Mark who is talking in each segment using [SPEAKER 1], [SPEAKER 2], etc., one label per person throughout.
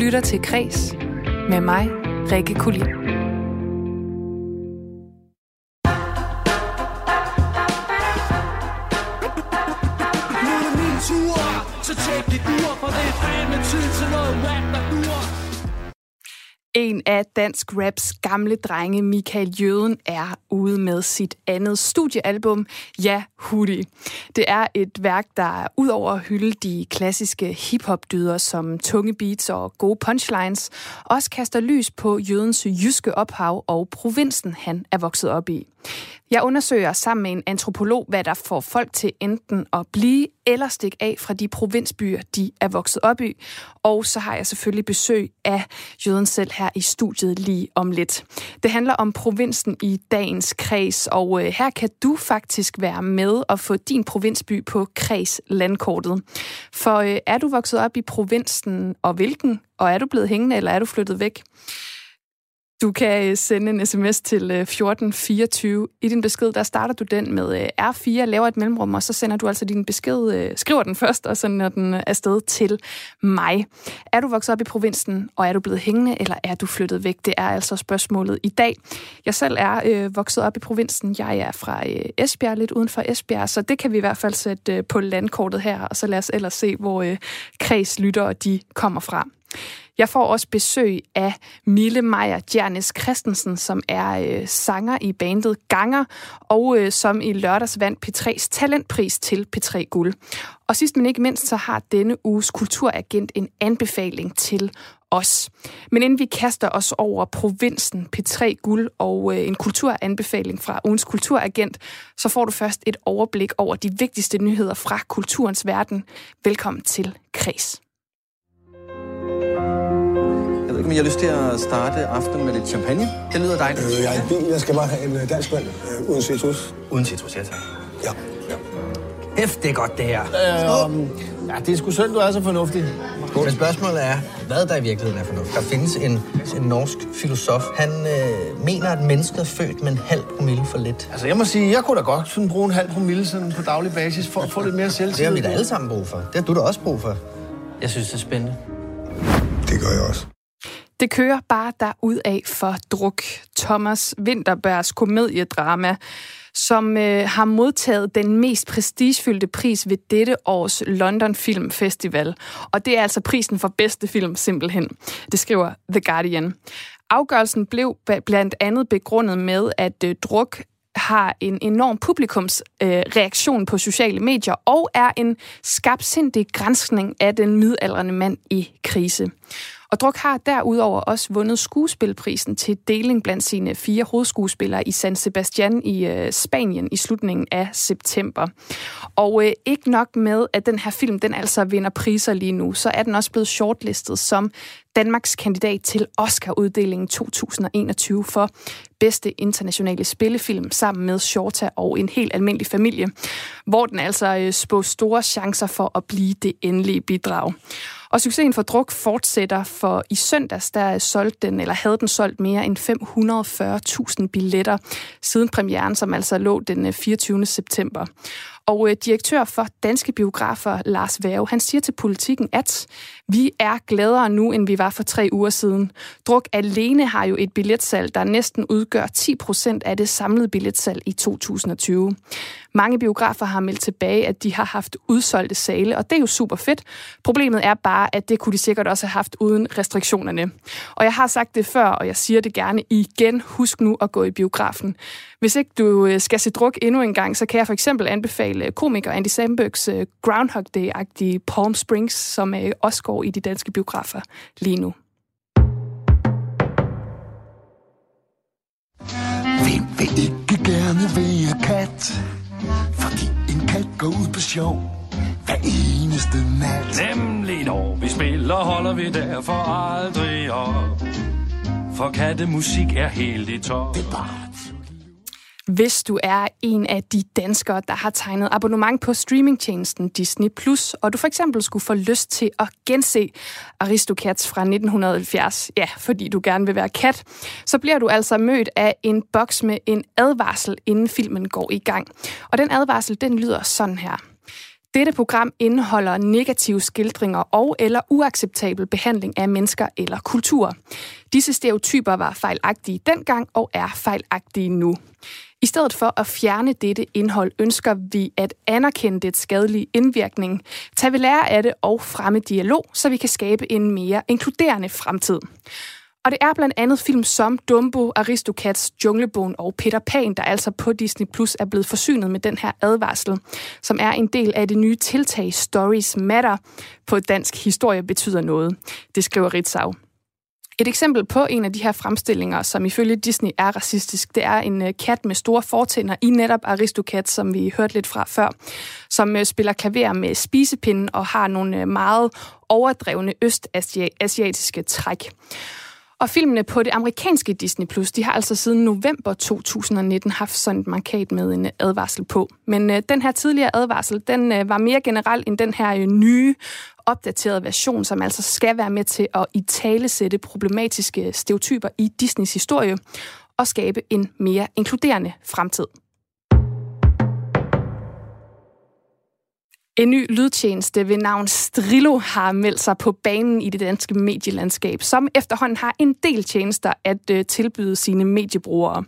[SPEAKER 1] lytter til Kres med mig, Rikke Kulin. Så tjek dit ur, for det er fandme tid til noget rap, der dur. En af dansk raps gamle drenge, Michael Jøden, er ude med sit andet studiealbum, Ja Hoodie. Det er et værk, der ud over at hylde de klassiske hiphop-dyder som tunge beats og gode punchlines, også kaster lys på Jødens jyske ophav og provinsen, han er vokset op i. Jeg undersøger sammen med en antropolog, hvad der får folk til enten at blive eller stikke af fra de provinsbyer, de er vokset op i. Og så har jeg selvfølgelig besøg af jøden selv her i studiet lige om lidt. Det handler om provinsen i dagens kreds, og øh, her kan du faktisk være med og få din provinsby på kreds landkortet. For øh, er du vokset op i provinsen, og hvilken? Og er du blevet hængende, eller er du flyttet væk? Du kan øh, sende en sms til øh, 1424. I din besked, der starter du den med øh, R4, laver et mellemrum, og så sender du altså din besked, skriver den først, og sender den afsted til mig. Er du vokset op i provinsen, og er du blevet hængende, eller er du flyttet væk? Det er altså spørgsmålet i dag. Jeg selv er øh, vokset op i provinsen. Jeg er fra øh, Esbjerg, lidt uden for Esbjerg, så det kan vi i hvert fald sætte øh, på landkortet her, og så lad os ellers se, hvor øh, kredslyttere de kommer fra. Jeg får også besøg af Mille Meier Jernes Christensen, som er øh, sanger i bandet Ganger, og øh, som i lørdags vandt P3's talentpris til P3 Guld. Og sidst men ikke mindst, så har denne uges kulturagent en anbefaling til os. Men inden vi kaster os over provinsen, P3 Guld og øh, en kulturanbefaling fra ugens kulturagent, så får du først et overblik over de vigtigste nyheder fra kulturens verden. Velkommen til Kres
[SPEAKER 2] men jeg har lyst til at starte aftenen med lidt champagne. Det lyder dejligt.
[SPEAKER 3] Øh, jeg er bil. Jeg skal bare have en øh, dansk mand øh, uden citrus.
[SPEAKER 2] Uden citrus, ja tak.
[SPEAKER 3] Ja.
[SPEAKER 2] ja. Hæft, det er godt, det her.
[SPEAKER 3] Øh, ja, det er sgu synd, du er så fornuftig.
[SPEAKER 2] Men spørgsmålet er, hvad der i virkeligheden er fornuftigt. Der findes en, en norsk filosof. Han øh, mener, at mennesket er født med en halv promille for lidt.
[SPEAKER 3] Altså, jeg må sige, jeg kunne da godt sådan bruge en halv promille sådan på daglig basis for at få lidt mere selvtillid.
[SPEAKER 2] Det har vi da alle sammen brug for. Det har du da også brug for.
[SPEAKER 4] Jeg synes, det er spændende.
[SPEAKER 3] Det gør jeg også.
[SPEAKER 1] Det kører bare derud af for druk. Thomas Winterbergs komediedrama, som øh, har modtaget den mest prestigefyldte pris ved dette års London Film Festival. Og det er altså prisen for bedste film simpelthen. Det skriver The Guardian. Afgørelsen blev blandt andet begrundet med, at øh, druk har en enorm publikumsreaktion øh, på sociale medier og er en skabsindig grænskning af den midaldrende mand i krise. Og Druk har derudover også vundet skuespilprisen til deling blandt sine fire hovedskuespillere i San Sebastian i øh, Spanien i slutningen af september. Og øh, ikke nok med, at den her film den altså vinder priser lige nu, så er den også blevet shortlistet som Danmarks kandidat til Oscar-uddelingen 2021 for bedste internationale spillefilm sammen med Shorta og en helt almindelig familie, hvor den altså øh, spår store chancer for at blive det endelige bidrag. Og succesen for druk fortsætter, for i søndags der solgt den, eller havde den solgt mere end 540.000 billetter siden premieren, som altså lå den øh, 24. September. Og øh, direktør for Danske Biografer, Lars Værge, han siger til politikken, at vi er gladere nu, end vi var for tre uger siden. Druk alene har jo et billetsalg, der næsten udgør 10 procent af det samlede billetsalg i 2020. Mange biografer har meldt tilbage, at de har haft udsolgte sale, og det er jo super fedt. Problemet er bare, at det kunne de sikkert også have haft uden restriktionerne. Og jeg har sagt det før, og jeg siger det gerne igen. Husk nu at gå i biografen. Hvis ikke du øh, skal se druk endnu en gang, så kan jeg for eksempel anbefale komiker Andy Sambergs øh, Groundhog Day-agtige Palm Springs, som øh, også går i de danske biografer lige nu.
[SPEAKER 5] Hvem vil ikke gerne være kat? Fordi en kat går ud på sjov hver eneste nat.
[SPEAKER 6] Nemlig når vi spiller, holder vi derfor aldrig op. For kattemusik er helt i top. Det er bare
[SPEAKER 1] hvis du er en af de danskere, der har tegnet abonnement på streamingtjenesten Disney+, Plus, og du for eksempel skulle få lyst til at gense Aristocats fra 1970, ja, fordi du gerne vil være kat, så bliver du altså mødt af en boks med en advarsel, inden filmen går i gang. Og den advarsel, den lyder sådan her. Dette program indeholder negative skildringer og eller uacceptabel behandling af mennesker eller kultur. Disse stereotyper var fejlagtige dengang og er fejlagtige nu. I stedet for at fjerne dette indhold, ønsker vi at anerkende det skadelige indvirkning, tage ved lære af det og fremme dialog, så vi kan skabe en mere inkluderende fremtid. Og det er blandt andet film som Dumbo, Aristocats, Junglebogen og Peter Pan, der altså på Disney Plus er blevet forsynet med den her advarsel, som er en del af det nye tiltag Stories Matter. På dansk historie betyder noget. Det skriver Ritzau. Et eksempel på en af de her fremstillinger, som ifølge Disney er racistisk, det er en øh, kat med store fortænder i netop Aristocat, som vi hørte lidt fra før, som øh, spiller klaver med spisepinden og har nogle øh, meget overdrevne østasiatiske træk. Og filmene på det amerikanske Disney Plus, de har altså siden november 2019 haft sådan et markat med en advarsel på. Men øh, den her tidligere advarsel, den øh, var mere generel end den her øh, nye opdateret version, som altså skal være med til at i tale sætte problematiske stereotyper i Disneys historie og skabe en mere inkluderende fremtid. En ny lydtjeneste ved navn Strillo har meldt sig på banen i det danske medielandskab, som efterhånden har en del tjenester at øh, tilbyde sine mediebrugere.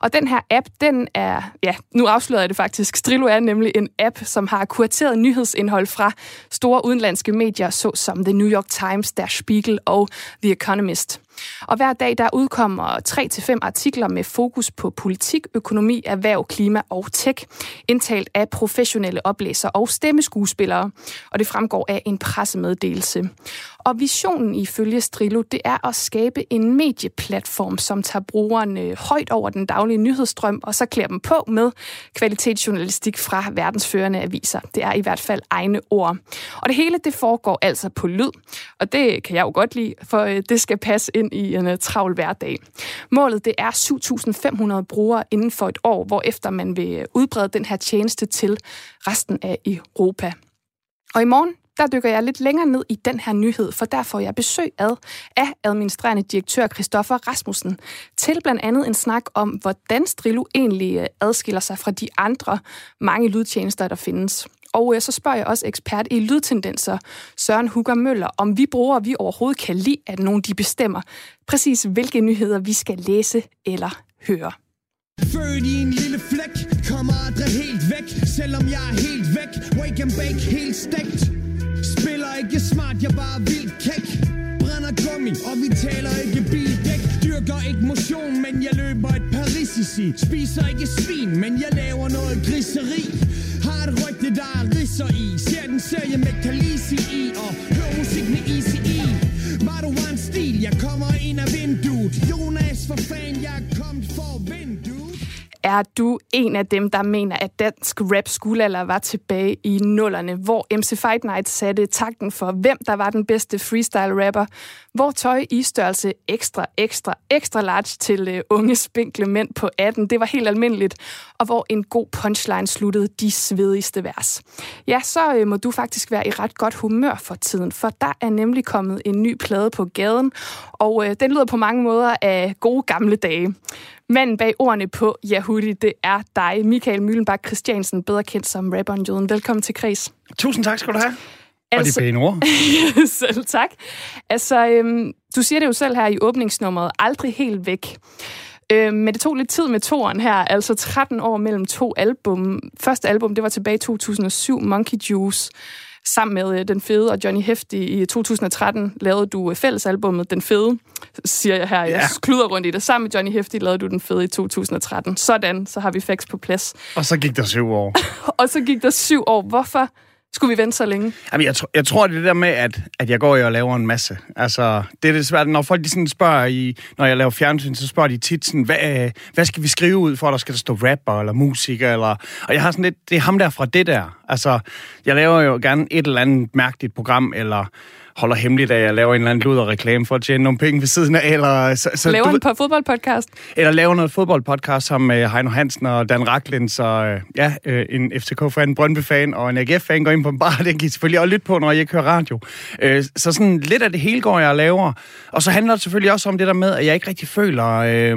[SPEAKER 1] Og den her app, den er, ja, nu afslører jeg det faktisk, Strillo er nemlig en app, som har kurateret nyhedsindhold fra store udenlandske medier, såsom The New York Times, Der Spiegel og The Economist. Og hver dag der udkommer 3-5 artikler med fokus på politik, økonomi, erhverv, klima og tech, indtalt af professionelle oplæsere og stemmeskuespillere, og det fremgår af en pressemeddelelse. Og visionen ifølge Strillo, det er at skabe en medieplatform, som tager brugerne højt over den daglige nyhedsstrøm, og så klæder dem på med kvalitetsjournalistik fra verdensførende aviser. Det er i hvert fald egne ord. Og det hele, det foregår altså på lyd, og det kan jeg jo godt lide, for øh, det skal passe ind i en uh, travl hverdag. Målet, det er 7.500 brugere inden for et år, hvor efter man vil øh, udbrede den her tjeneste til resten af Europa. Og i morgen, der dykker jeg lidt længere ned i den her nyhed, for der får jeg besøg ad af administrerende direktør Christoffer Rasmussen til blandt andet en snak om, hvordan Strillo egentlig øh, adskiller sig fra de andre mange lydtjenester, der findes. Og øh, så spørger jeg også ekspert i lydtendenser, Søren Hugger Møller, om vi brugere vi overhovedet kan lide, at nogen de bestemmer præcis, hvilke nyheder vi skal læse eller høre. Født i en lille flæk, kommer aldrig helt væk, selvom jeg er helt væk. Wake and bake, helt stegt. Spiller ikke smart, jeg bare vildt kæk. Brænder gummi, og vi taler ikke bil easy Spiser ikke svin, men jeg laver noget griseri. Har et rygte, der er risser i. Ser den serie med Khaleesi i, og hører musik med Easy E. Var du en stil, jeg kommer ind af vinduet. Er du en af dem, der mener, at dansk rap skulle eller var tilbage i nullerne, hvor MC Fight Night satte takten for, hvem der var den bedste freestyle rapper, hvor tøj i størrelse ekstra, ekstra, ekstra large til øh, unge spinkle mænd på 18, det var helt almindeligt, og hvor en god punchline sluttede de svedigste vers. Ja, så øh, må du faktisk være i ret godt humør for tiden, for der er nemlig kommet en ny plade på gaden, og øh, den lyder på mange måder af gode gamle dage. Manden bag ordene på Yahudi, det er dig, Michael Møllenbak Christiansen, bedre kendt som rapperen Jøden. Velkommen til Kris.
[SPEAKER 3] Tusind tak skal du have.
[SPEAKER 1] Altså,
[SPEAKER 3] og de pæne ord.
[SPEAKER 1] selv tak. Altså, øhm, du siger det jo selv her i åbningsnummeret, aldrig helt væk. Øhm, men det tog lidt tid med toren her, altså 13 år mellem to album. Første album, det var tilbage i 2007, Monkey Juice. Sammen med øh, Den Fede og Johnny Hefti i 2013 lavede du øh, fællesalbummet Den Fede, siger jeg her. Jeg ja. kluder rundt i det. Sammen med Johnny Hefti lavede du Den Fede i 2013. Sådan, så har vi facts på plads.
[SPEAKER 3] Og så gik der syv år.
[SPEAKER 1] og så gik der syv år. Hvorfor skulle vi vente så længe?
[SPEAKER 3] Jamen, jeg, tr- jeg tror, det er det der med, at, at jeg går og laver en masse. Altså, det er det svært. Når folk de sådan spørger, i, når jeg laver fjernsyn, så spørger de tit sådan, hvad, hvad skal vi skrive ud for, der skal der stå rapper eller musiker? Eller, og jeg har sådan lidt, det er ham der fra det der. Altså, jeg laver jo gerne et eller andet mærkeligt program, eller holder hemmeligt, at jeg laver en eller anden luder reklame for at tjene nogle penge ved siden af. Eller,
[SPEAKER 1] så, så, laver du, en fodboldpodcast?
[SPEAKER 3] Eller laver noget fodboldpodcast sammen med Heino Hansen og Dan Racklin, så øh, ja, øh, en FCK-fan, Brøndby-fan og en AGF-fan går ind på en bar. Det kan I selvfølgelig også lytte på, når jeg ikke hører radio. Øh, så sådan lidt af det hele går jeg og laver. Og så handler det selvfølgelig også om det der med, at jeg ikke rigtig føler... Øh,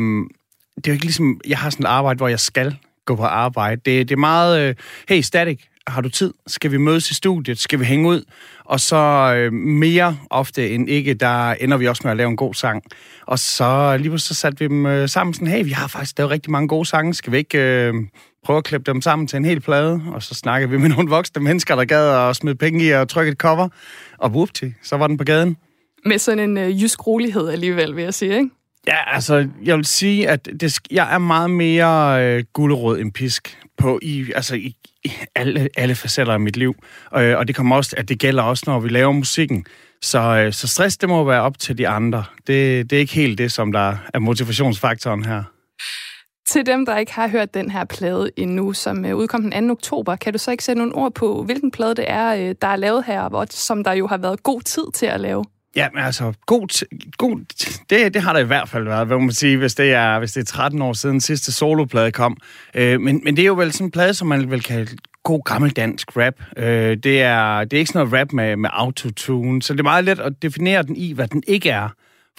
[SPEAKER 3] det er jo ikke ligesom, jeg har sådan et arbejde, hvor jeg skal gå på arbejde. Det, det er meget, øh, hey, static, har du tid? Skal vi mødes i studiet? Skal vi hænge ud? Og så øh, mere ofte end ikke, der ender vi også med at lave en god sang. Og så lige pludselig så satte vi dem øh, sammen sådan, hey, vi har faktisk lavet rigtig mange gode sange. Skal vi ikke øh, prøve at klippe dem sammen til en hel plade? Og så snakkede vi med nogle voksne mennesker, der gad at smide penge i og trykke et cover. Og whoopty, så var den på gaden.
[SPEAKER 1] Med sådan en øh, jysk rolighed alligevel, vil jeg sige, ikke?
[SPEAKER 3] Ja, altså, jeg vil sige, at det, jeg er meget mere øh, gulerod end pisk på i, altså, i, i alle, alle facetter af mit liv. Øh, og det kommer også, at det gælder også, når vi laver musikken. Så, øh, så stress, det må være op til de andre. Det, det er ikke helt det, som der er motivationsfaktoren her.
[SPEAKER 1] Til dem, der ikke har hørt den her plade endnu, som øh, udkom den 2. oktober, kan du så ikke sætte nogle ord på, hvilken plade det er, øh, der er lavet her, og som der jo har været god tid til at lave?
[SPEAKER 3] Ja, men altså, god, god, det, det har der i hvert fald været, hvad man sige, hvis det er, hvis det er 13 år siden sidste soloplade kom. Øh, men, men det er jo vel sådan en plade, som man vil kalde god gammeldansk rap. Øh, det, er, det er ikke sådan noget rap med, med autotune, så det er meget let at definere den i, hvad den ikke er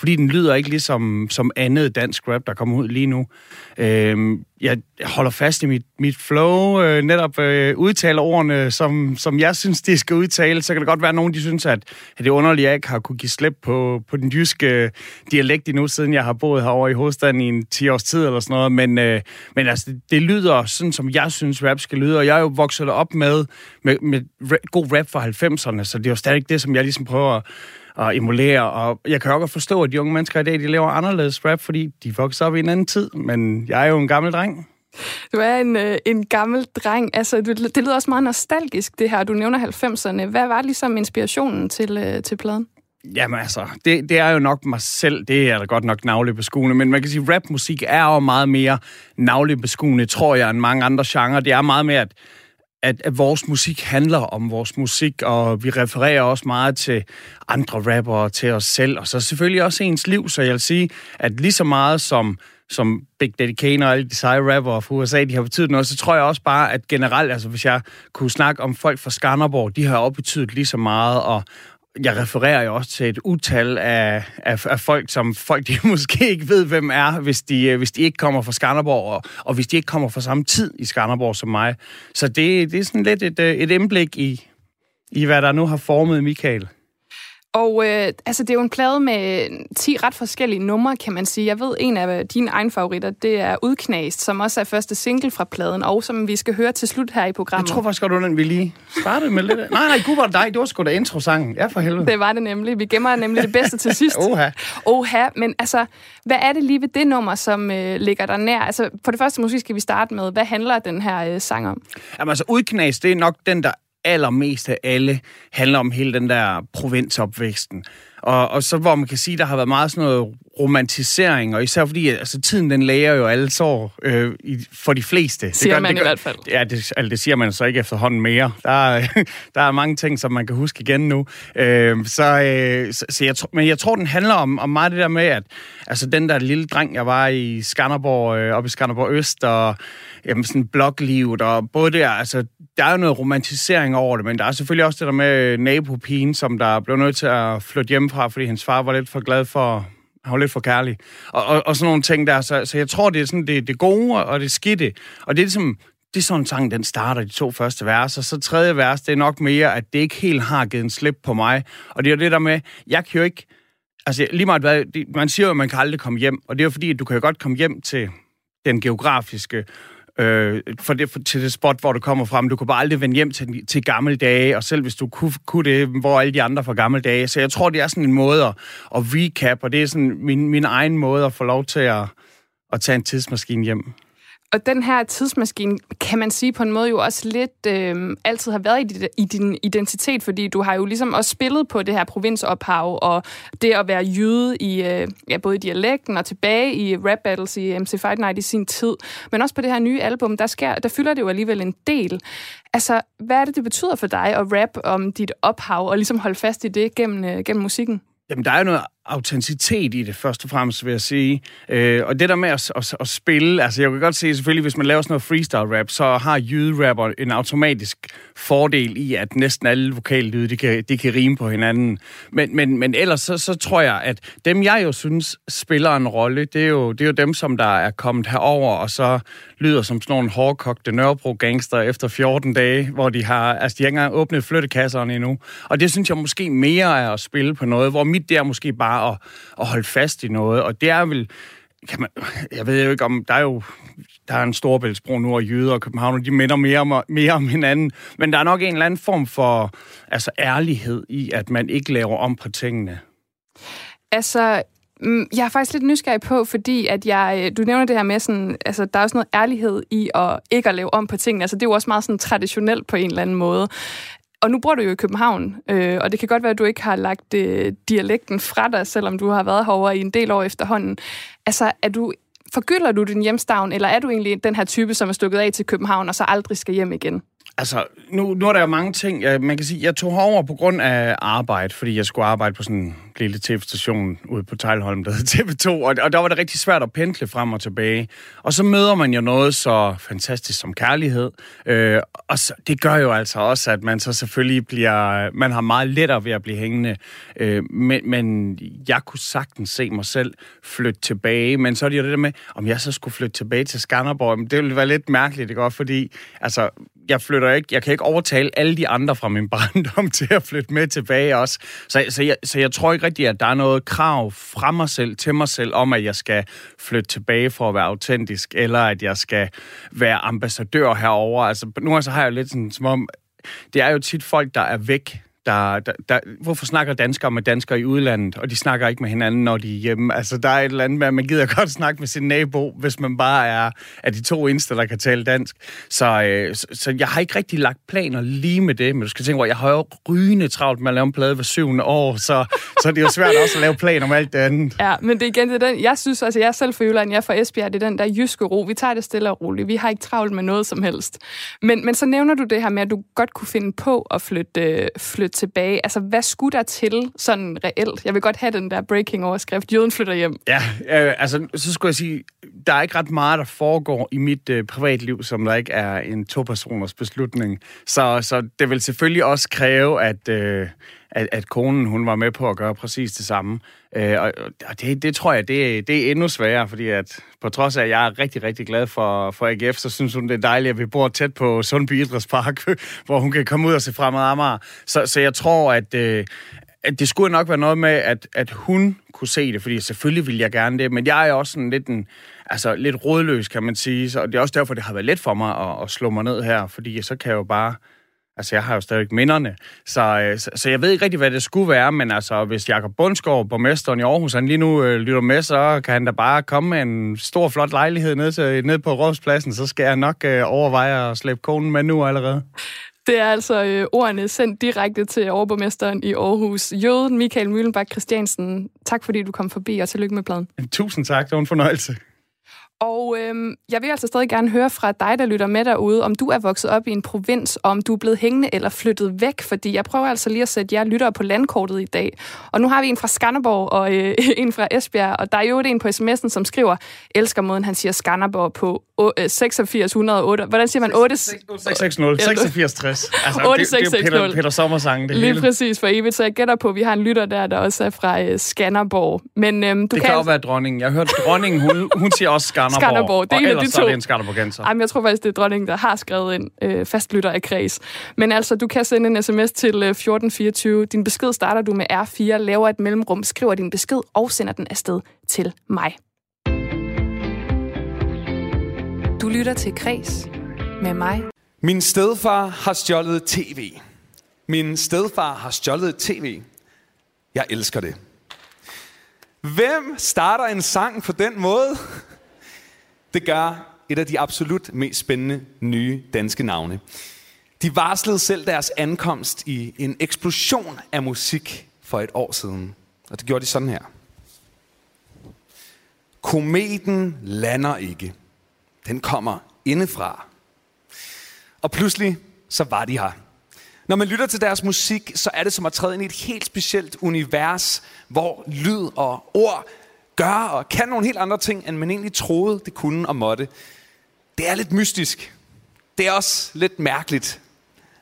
[SPEAKER 3] fordi den lyder ikke ligesom som andet dansk rap, der kommer ud lige nu. Øh, jeg holder fast i mit, mit flow, øh, netop øh, udtaler ordene, som, som jeg synes, de skal udtale. Så kan det godt være, at nogen de synes, at, at det er underligt, at jeg ikke har kunne give slip på, på den jyske øh, dialekt endnu, siden jeg har boet herovre i hovedstaden i en 10 års tid eller sådan noget. Men, øh, men altså, det, det lyder sådan, som jeg synes, rap skal lyde. Og jeg er jo vokset op med, med, med god rap fra 90'erne, så det er jo stadig det, som jeg ligesom prøver at emulere. Og jeg kan jo godt forstå, at de unge mennesker i dag, de laver anderledes rap, fordi de vokser op i en anden tid. Men jeg er jo en gammel dreng.
[SPEAKER 1] Du er en, øh, en gammel dreng. Altså, du, det lyder også meget nostalgisk, det her. Du nævner 90'erne. Hvad var ligesom inspirationen til, øh, til pladen?
[SPEAKER 3] Jamen altså, det, det er jo nok mig selv, det er da godt nok navlebeskuende, men man kan sige, at rapmusik er jo meget mere navlebeskuende, tror jeg, end mange andre genrer. Det er meget mere, at at, at vores musik handler om vores musik, og vi refererer også meget til andre rappere, til os selv, og så selvfølgelig også ens liv. Så jeg vil sige, at lige så meget som, som Big Daddy Kane og alle de seje rappere fra USA, de har betydet noget, så tror jeg også bare, at generelt, altså hvis jeg kunne snakke om folk fra Skanderborg, de har også betydet lige så meget, og, jeg refererer jo også til et utal af, af, af folk, som folk de måske ikke ved, hvem er, hvis de, øh, hvis de ikke kommer fra Skanderborg, og, og hvis de ikke kommer fra samme tid i Skanderborg som mig. Så det, det er sådan lidt et, øh, et indblik i, i, hvad der nu har formet Michael.
[SPEAKER 1] Og øh, altså, det er jo en plade med 10 ret forskellige numre, kan man sige. Jeg ved, en af dine egne favoritter, det er Udknast, som også er første single fra pladen, og som vi skal høre til slut her i programmet.
[SPEAKER 3] Jeg tror faktisk godt, den vi lige startede med lidt. Nej, nej, gud var det dig. Det var sgu da intro-sangen. Ja, for helvede.
[SPEAKER 1] Det var det nemlig. Vi gemmer nemlig det bedste til sidst.
[SPEAKER 3] Oha.
[SPEAKER 1] Oha. Men altså, hvad er det lige ved det nummer, som øh, ligger der nær? Altså, for det første måske skal vi starte med, hvad handler den her øh, sang om?
[SPEAKER 3] Jamen altså, Udknast, det er nok den, der allermest af alle handler om hele den der provinsopvæksten. Og, og så hvor man kan sige, der har været meget sådan noget romantisering, og især fordi altså, tiden den læger jo alle sår øh, for de fleste.
[SPEAKER 1] Siger det gør, man det gør, i hvert fald.
[SPEAKER 3] Ja, det, altså, det siger man så ikke efterhånden mere. Der er, der er mange ting, som man kan huske igen nu. Øh, så, øh, så, så jeg, men jeg tror, den handler om, om meget det der med, at altså, den der lille dreng, jeg var i Skanderborg, øh, oppe i Skanderborg Øst, og jamen, sådan bloglivet, og både der, altså, der er jo noget romantisering over det, men der er selvfølgelig også det der med nabopigen, som der blev nødt til at flytte hjemmefra, fordi hendes far var lidt for glad for han var lidt for kærlig. Og, og, og sådan nogle ting der. Så, så jeg tror, det er sådan det, det gode og det skidte. Og det er ligesom, det er sådan en sang, den starter de to første vers, og så tredje vers, det er nok mere, at det ikke helt har givet en slip på mig. Og det er jo det der med, jeg kan jo ikke, altså lige meget hvad, man siger jo, at man kan aldrig komme hjem, og det er jo fordi, at du kan jo godt komme hjem til den geografiske øh, for det, for, til det spot, hvor du kommer frem. Du kunne bare aldrig vende hjem til, til gamle dage, og selv hvis du kunne, kunne det, hvor alle de andre fra gamle dage. Så jeg tror, det er sådan en måde at, at recap, og det er sådan min, min egen måde at få lov til at, at tage en tidsmaskine hjem.
[SPEAKER 1] Og den her tidsmaskine, kan man sige på en måde jo også lidt øh, altid har været i, dit, i din identitet, fordi du har jo ligesom også spillet på det her provinsophav, og det at være jøde i øh, ja, både i dialekten og tilbage i rap battles i MC Fight Night i sin tid, men også på det her nye album, der, sker, der fylder det jo alligevel en del. Altså, hvad er det, det betyder for dig at rap om dit ophav, og ligesom holde fast i det gennem, øh, gennem musikken?
[SPEAKER 3] Jamen, der er jo noget autenticitet i det, først og fremmest, vil jeg sige. Øh, og det der med at, at, at spille, altså jeg kan godt se selvfølgelig, hvis man laver sådan noget freestyle-rap, så har jyderapper en automatisk fordel i, at næsten alle vokallyde, de kan, de kan rime på hinanden. Men, men, men ellers så, så tror jeg, at dem jeg jo synes spiller en rolle, det er jo, det er jo dem, som der er kommet herover og så lyder som sådan nogle hårdkogte Nørrebro-gangster efter 14 dage, hvor de har, altså de har ikke engang åbnet flyttekasserne endnu. Og det synes jeg måske mere er at spille på noget, hvor mit der måske bare at, at holde fast i noget. Og det er vel, kan man, jeg ved jo ikke om, der er jo der er en storbæltsbro nu, og jøder og København, de minder mere om, mere om hinanden. Men der er nok en eller anden form for altså, ærlighed i, at man ikke laver om på tingene.
[SPEAKER 1] Altså, mm, jeg er faktisk lidt nysgerrig på, fordi at jeg, øh, du nævner det her med, sådan, altså, der er også noget ærlighed i at ikke at lave om på tingene. Altså, det er jo også meget sådan traditionelt på en eller anden måde. Og nu bor du jo i København, øh, og det kan godt være, at du ikke har lagt øh, dialekten fra dig, selvom du har været herovre i en del år efterhånden. Altså, er du, forgylder du din hjemstavn, eller er du egentlig den her type, som er stukket af til København, og så aldrig skal hjem igen?
[SPEAKER 3] Altså, nu, nu er der jo mange ting. Jeg, man kan sige, jeg tog over på grund af arbejde, fordi jeg skulle arbejde på sådan en lille tv-station ude på Tejlholm, der hedder TV2, og, og der var det rigtig svært at pendle frem og tilbage. Og så møder man jo noget så fantastisk som kærlighed, øh, og så, det gør jo altså også, at man så selvfølgelig bliver, man har meget lettere ved at blive hængende. Øh, men, men jeg kunne sagtens se mig selv flytte tilbage, men så er det jo det der med, om jeg så skulle flytte tilbage til Skanderborg, det ville være lidt mærkeligt, ikke? Fordi, altså, jeg flytter ikke, jeg kan ikke overtale alle de andre fra min barndom til at flytte med tilbage også. Så, så, jeg, så jeg tror ikke rigtigt, at der er noget krav fra mig selv, til mig selv, om at jeg skal flytte tilbage for at være autentisk, eller at jeg skal være ambassadør herover. Altså, nu så har jeg lidt sådan, som om, det er jo tit folk, der er væk der, der, der, hvorfor snakker danskere med danskere i udlandet, og de snakker ikke med hinanden, når de er hjemme? Altså, der er et eller andet med, at man gider godt snakke med sin nabo, hvis man bare er af de to eneste, der kan tale dansk. Så, øh, så, så jeg har ikke rigtig lagt planer lige med det, men du skal tænke, at jeg har jo rygende travlt med at lave en plade hver syvende år, så, så det er jo svært også at lave planer om alt det andet.
[SPEAKER 1] Ja, men det er igen det er den, jeg synes, altså jeg er selv fra Jylland, jeg er fra Esbjerg, det er den der jyske ro. Vi tager det stille og roligt. Vi har ikke travlt med noget som helst. Men, men så nævner du det her med, at du godt kunne finde på at flytte, øh, flytte tilbage. Altså, hvad skulle der til sådan reelt? Jeg vil godt have den der breaking-overskrift. Jøden flytter hjem.
[SPEAKER 3] Ja, øh, altså, så skulle jeg sige, der er ikke ret meget, der foregår i mit øh, privatliv, som der ikke er en to-personers beslutning. Så, så det vil selvfølgelig også kræve, at... Øh, at, at konen hun var med på at gøre præcis det samme. Øh, og og det, det tror jeg, det, det er endnu sværere, fordi at på trods af, at jeg er rigtig, rigtig glad for, for AGF, så synes hun, det er dejligt, at vi bor tæt på Sundby Idrætspark, hvor hun kan komme ud og se fremad Amager. Så, så jeg tror, at, øh, at det skulle nok være noget med, at, at hun kunne se det, fordi selvfølgelig vil jeg gerne det, men jeg er også sådan lidt en, altså lidt rådløs, kan man sige, så det er også derfor, det har været let for mig at, at slå mig ned her, fordi så kan jeg jo bare Altså, jeg har jo stadig minderne, så, øh, så, så jeg ved ikke rigtig, hvad det skulle være, men altså, hvis Jakob Bundsgaard, borgmesteren i Aarhus, han lige nu øh, lytter med, så kan han da bare komme med en stor, flot lejlighed ned, til, ned på Rådspladsen, så skal jeg nok øh, overveje at slæbe konen med nu allerede.
[SPEAKER 1] Det er altså øh, ordene sendt direkte til overborgmesteren i Aarhus. Jøden Michael Møllenbak Christiansen, tak fordi du kom forbi, og tillykke med pladen.
[SPEAKER 3] Tusind tak, det var en fornøjelse.
[SPEAKER 1] Og øhm, jeg vil altså stadig gerne høre fra dig, der lytter med derude, om du er vokset op i en provins, og om du er blevet hængende eller flyttet væk, fordi jeg prøver altså lige at sætte jer lyttere på landkortet i dag. Og nu har vi en fra Skanderborg og øh, en fra Esbjerg, og der er jo en på sms'en, som skriver, elsker måden, han siger Skanderborg på øh, 8608. Hvordan siger man 8?
[SPEAKER 3] 660, 8660.
[SPEAKER 1] Altså, 8660.
[SPEAKER 3] Det, det er Peter, Peter Sommersang, det
[SPEAKER 1] Lige
[SPEAKER 3] hele.
[SPEAKER 1] præcis for evigt, så jeg gætter på, at vi har en lytter der, der også er fra øh, Skanderborg. Men øhm, du
[SPEAKER 3] det
[SPEAKER 1] kan,
[SPEAKER 3] kan også være dronningen. Jeg har hørt dronningen, hun, hun siger også Skanderborg.
[SPEAKER 1] Skanderborg, det er
[SPEAKER 3] og
[SPEAKER 1] en af de
[SPEAKER 3] så er
[SPEAKER 1] to.
[SPEAKER 3] det en Skanderborgenser.
[SPEAKER 1] Jamen, jeg tror faktisk, det er dronningen, der har skrevet en øh, fastlytter af kreds. Men altså, du kan sende en sms til øh, 1424. Din besked starter du med R4, laver et mellemrum, skriver din besked og sender den afsted til mig. Du lytter til Kreds med mig.
[SPEAKER 4] Min stedfar har stjålet tv. Min stedfar har stjålet tv. Jeg elsker det. Hvem starter en sang på den måde? Det gør et af de absolut mest spændende nye danske navne. De varslede selv deres ankomst i en eksplosion af musik for et år siden. Og det gjorde de sådan her. Kometen lander ikke. Den kommer indefra. Og pludselig så var de her. Når man lytter til deres musik, så er det som at træde ind i et helt specielt univers, hvor lyd og ord gør og kan nogle helt andre ting, end man egentlig troede, det kunne og måtte. Det er lidt mystisk. Det er også lidt mærkeligt.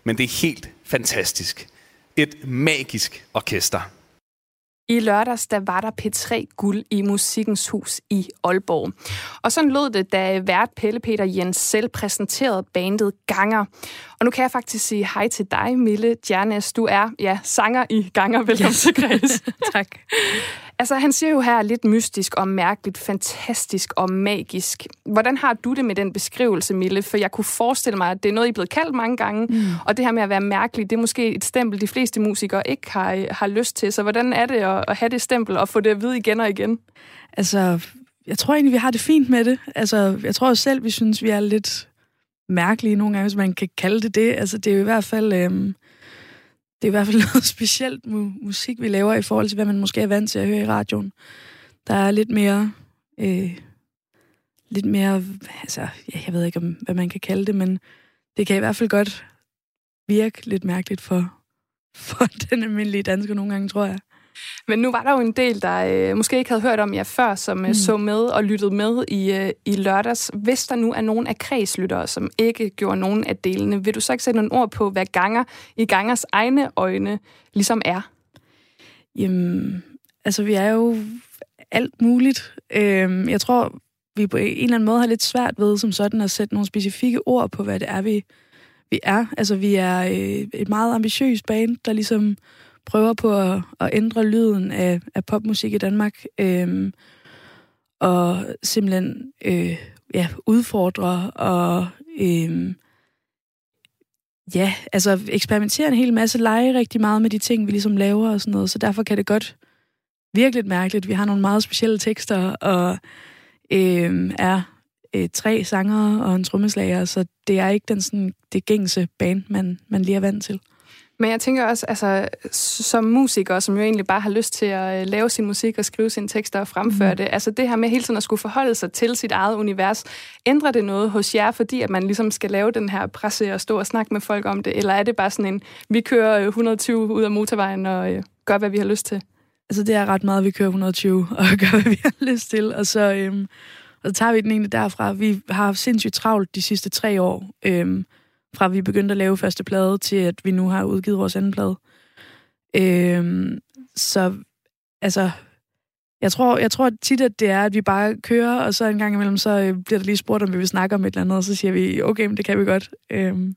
[SPEAKER 4] Men det er helt fantastisk. Et magisk orkester.
[SPEAKER 1] I lørdags der var der P3 Guld i Musikkens Hus i Aalborg. Og sådan lød det, da vært Pelle Peter Jens selv præsenterede bandet Ganger. Og nu kan jeg faktisk sige hej til dig, Mille Djernes. Du er, ja, sanger i Ganger. Velkommen yes. til Græs.
[SPEAKER 7] tak.
[SPEAKER 1] Altså, han siger jo her lidt mystisk og mærkeligt, fantastisk og magisk. Hvordan har du det med den beskrivelse, Mille? For jeg kunne forestille mig, at det er noget, I er blevet kaldt mange gange, mm. og det her med at være mærkelig, det er måske et stempel, de fleste musikere ikke har, har lyst til. Så hvordan er det at, at have det stempel og få det at vide igen og igen?
[SPEAKER 7] Altså, jeg tror egentlig, vi har det fint med det. Altså, jeg tror selv, vi synes, vi er lidt mærkelige nogle gange, hvis man kan kalde det det. Altså, det er jo i hvert fald... Øhm, det er i hvert fald noget specielt mu- musik, vi laver i forhold til, hvad man måske er vant til at høre i radioen. Der er lidt mere... Øh, lidt mere... Altså, ja, jeg ved ikke, om, hvad man kan kalde det, men det kan i hvert fald godt virke lidt mærkeligt for, for den almindelige dansker nogle gange, tror jeg.
[SPEAKER 1] Men nu var der jo en del, der øh, måske ikke havde hørt om jer før, som øh, mm. så med og lyttede med i, øh, i lørdags. Hvis der nu er nogen af kredslyttere, som ikke gjorde nogen af delene, vil du så ikke sætte nogle ord på, hvad ganger i gangers egne øjne ligesom er?
[SPEAKER 7] Jamen, altså vi er jo alt muligt. Øhm, jeg tror, vi på en eller anden måde har lidt svært ved som sådan at sætte nogle specifikke ord på, hvad det er, vi, vi er. Altså vi er øh, et meget ambitiøst band, der ligesom prøver på at, at ændre lyden af, af popmusik i Danmark. øh, og simpelthen øh, ja, udfordre og øh, ja, altså eksperimentere en hel masse, lege rigtig meget med de ting, vi ligesom laver og sådan noget. Så derfor kan det godt virke lidt mærkeligt. Vi har nogle meget specielle tekster, og øh, er øh, tre sanger og en trommeslager, så det er ikke den sådan, det gængse band, man, man lige er vant til.
[SPEAKER 1] Men jeg tænker også, altså, som musiker, som jo egentlig bare har lyst til at øh, lave sin musik og skrive sine tekster og fremføre mm. det, altså det her med hele tiden at skulle forholde sig til sit eget univers, ændrer det noget hos jer, fordi at man ligesom skal lave den her presse og stå og snakke med folk om det, eller er det bare sådan en, vi kører 120 ud af motorvejen og øh, gør, hvad vi har lyst til?
[SPEAKER 7] Altså det er ret meget, vi kører 120 og gør, hvad vi har lyst til, og så, øhm, og så tager vi den egentlig derfra. Vi har haft sindssygt travlt de sidste tre år, øhm, fra vi begyndte at lave første plade, til at vi nu har udgivet vores anden plade. Øhm, så altså, jeg tror, jeg tror tit, at det er, at vi bare kører, og så en gang imellem, så øh, bliver der lige spurgt, om vi vil snakke om et eller andet, og så siger vi, okay, men det kan vi godt. Øhm.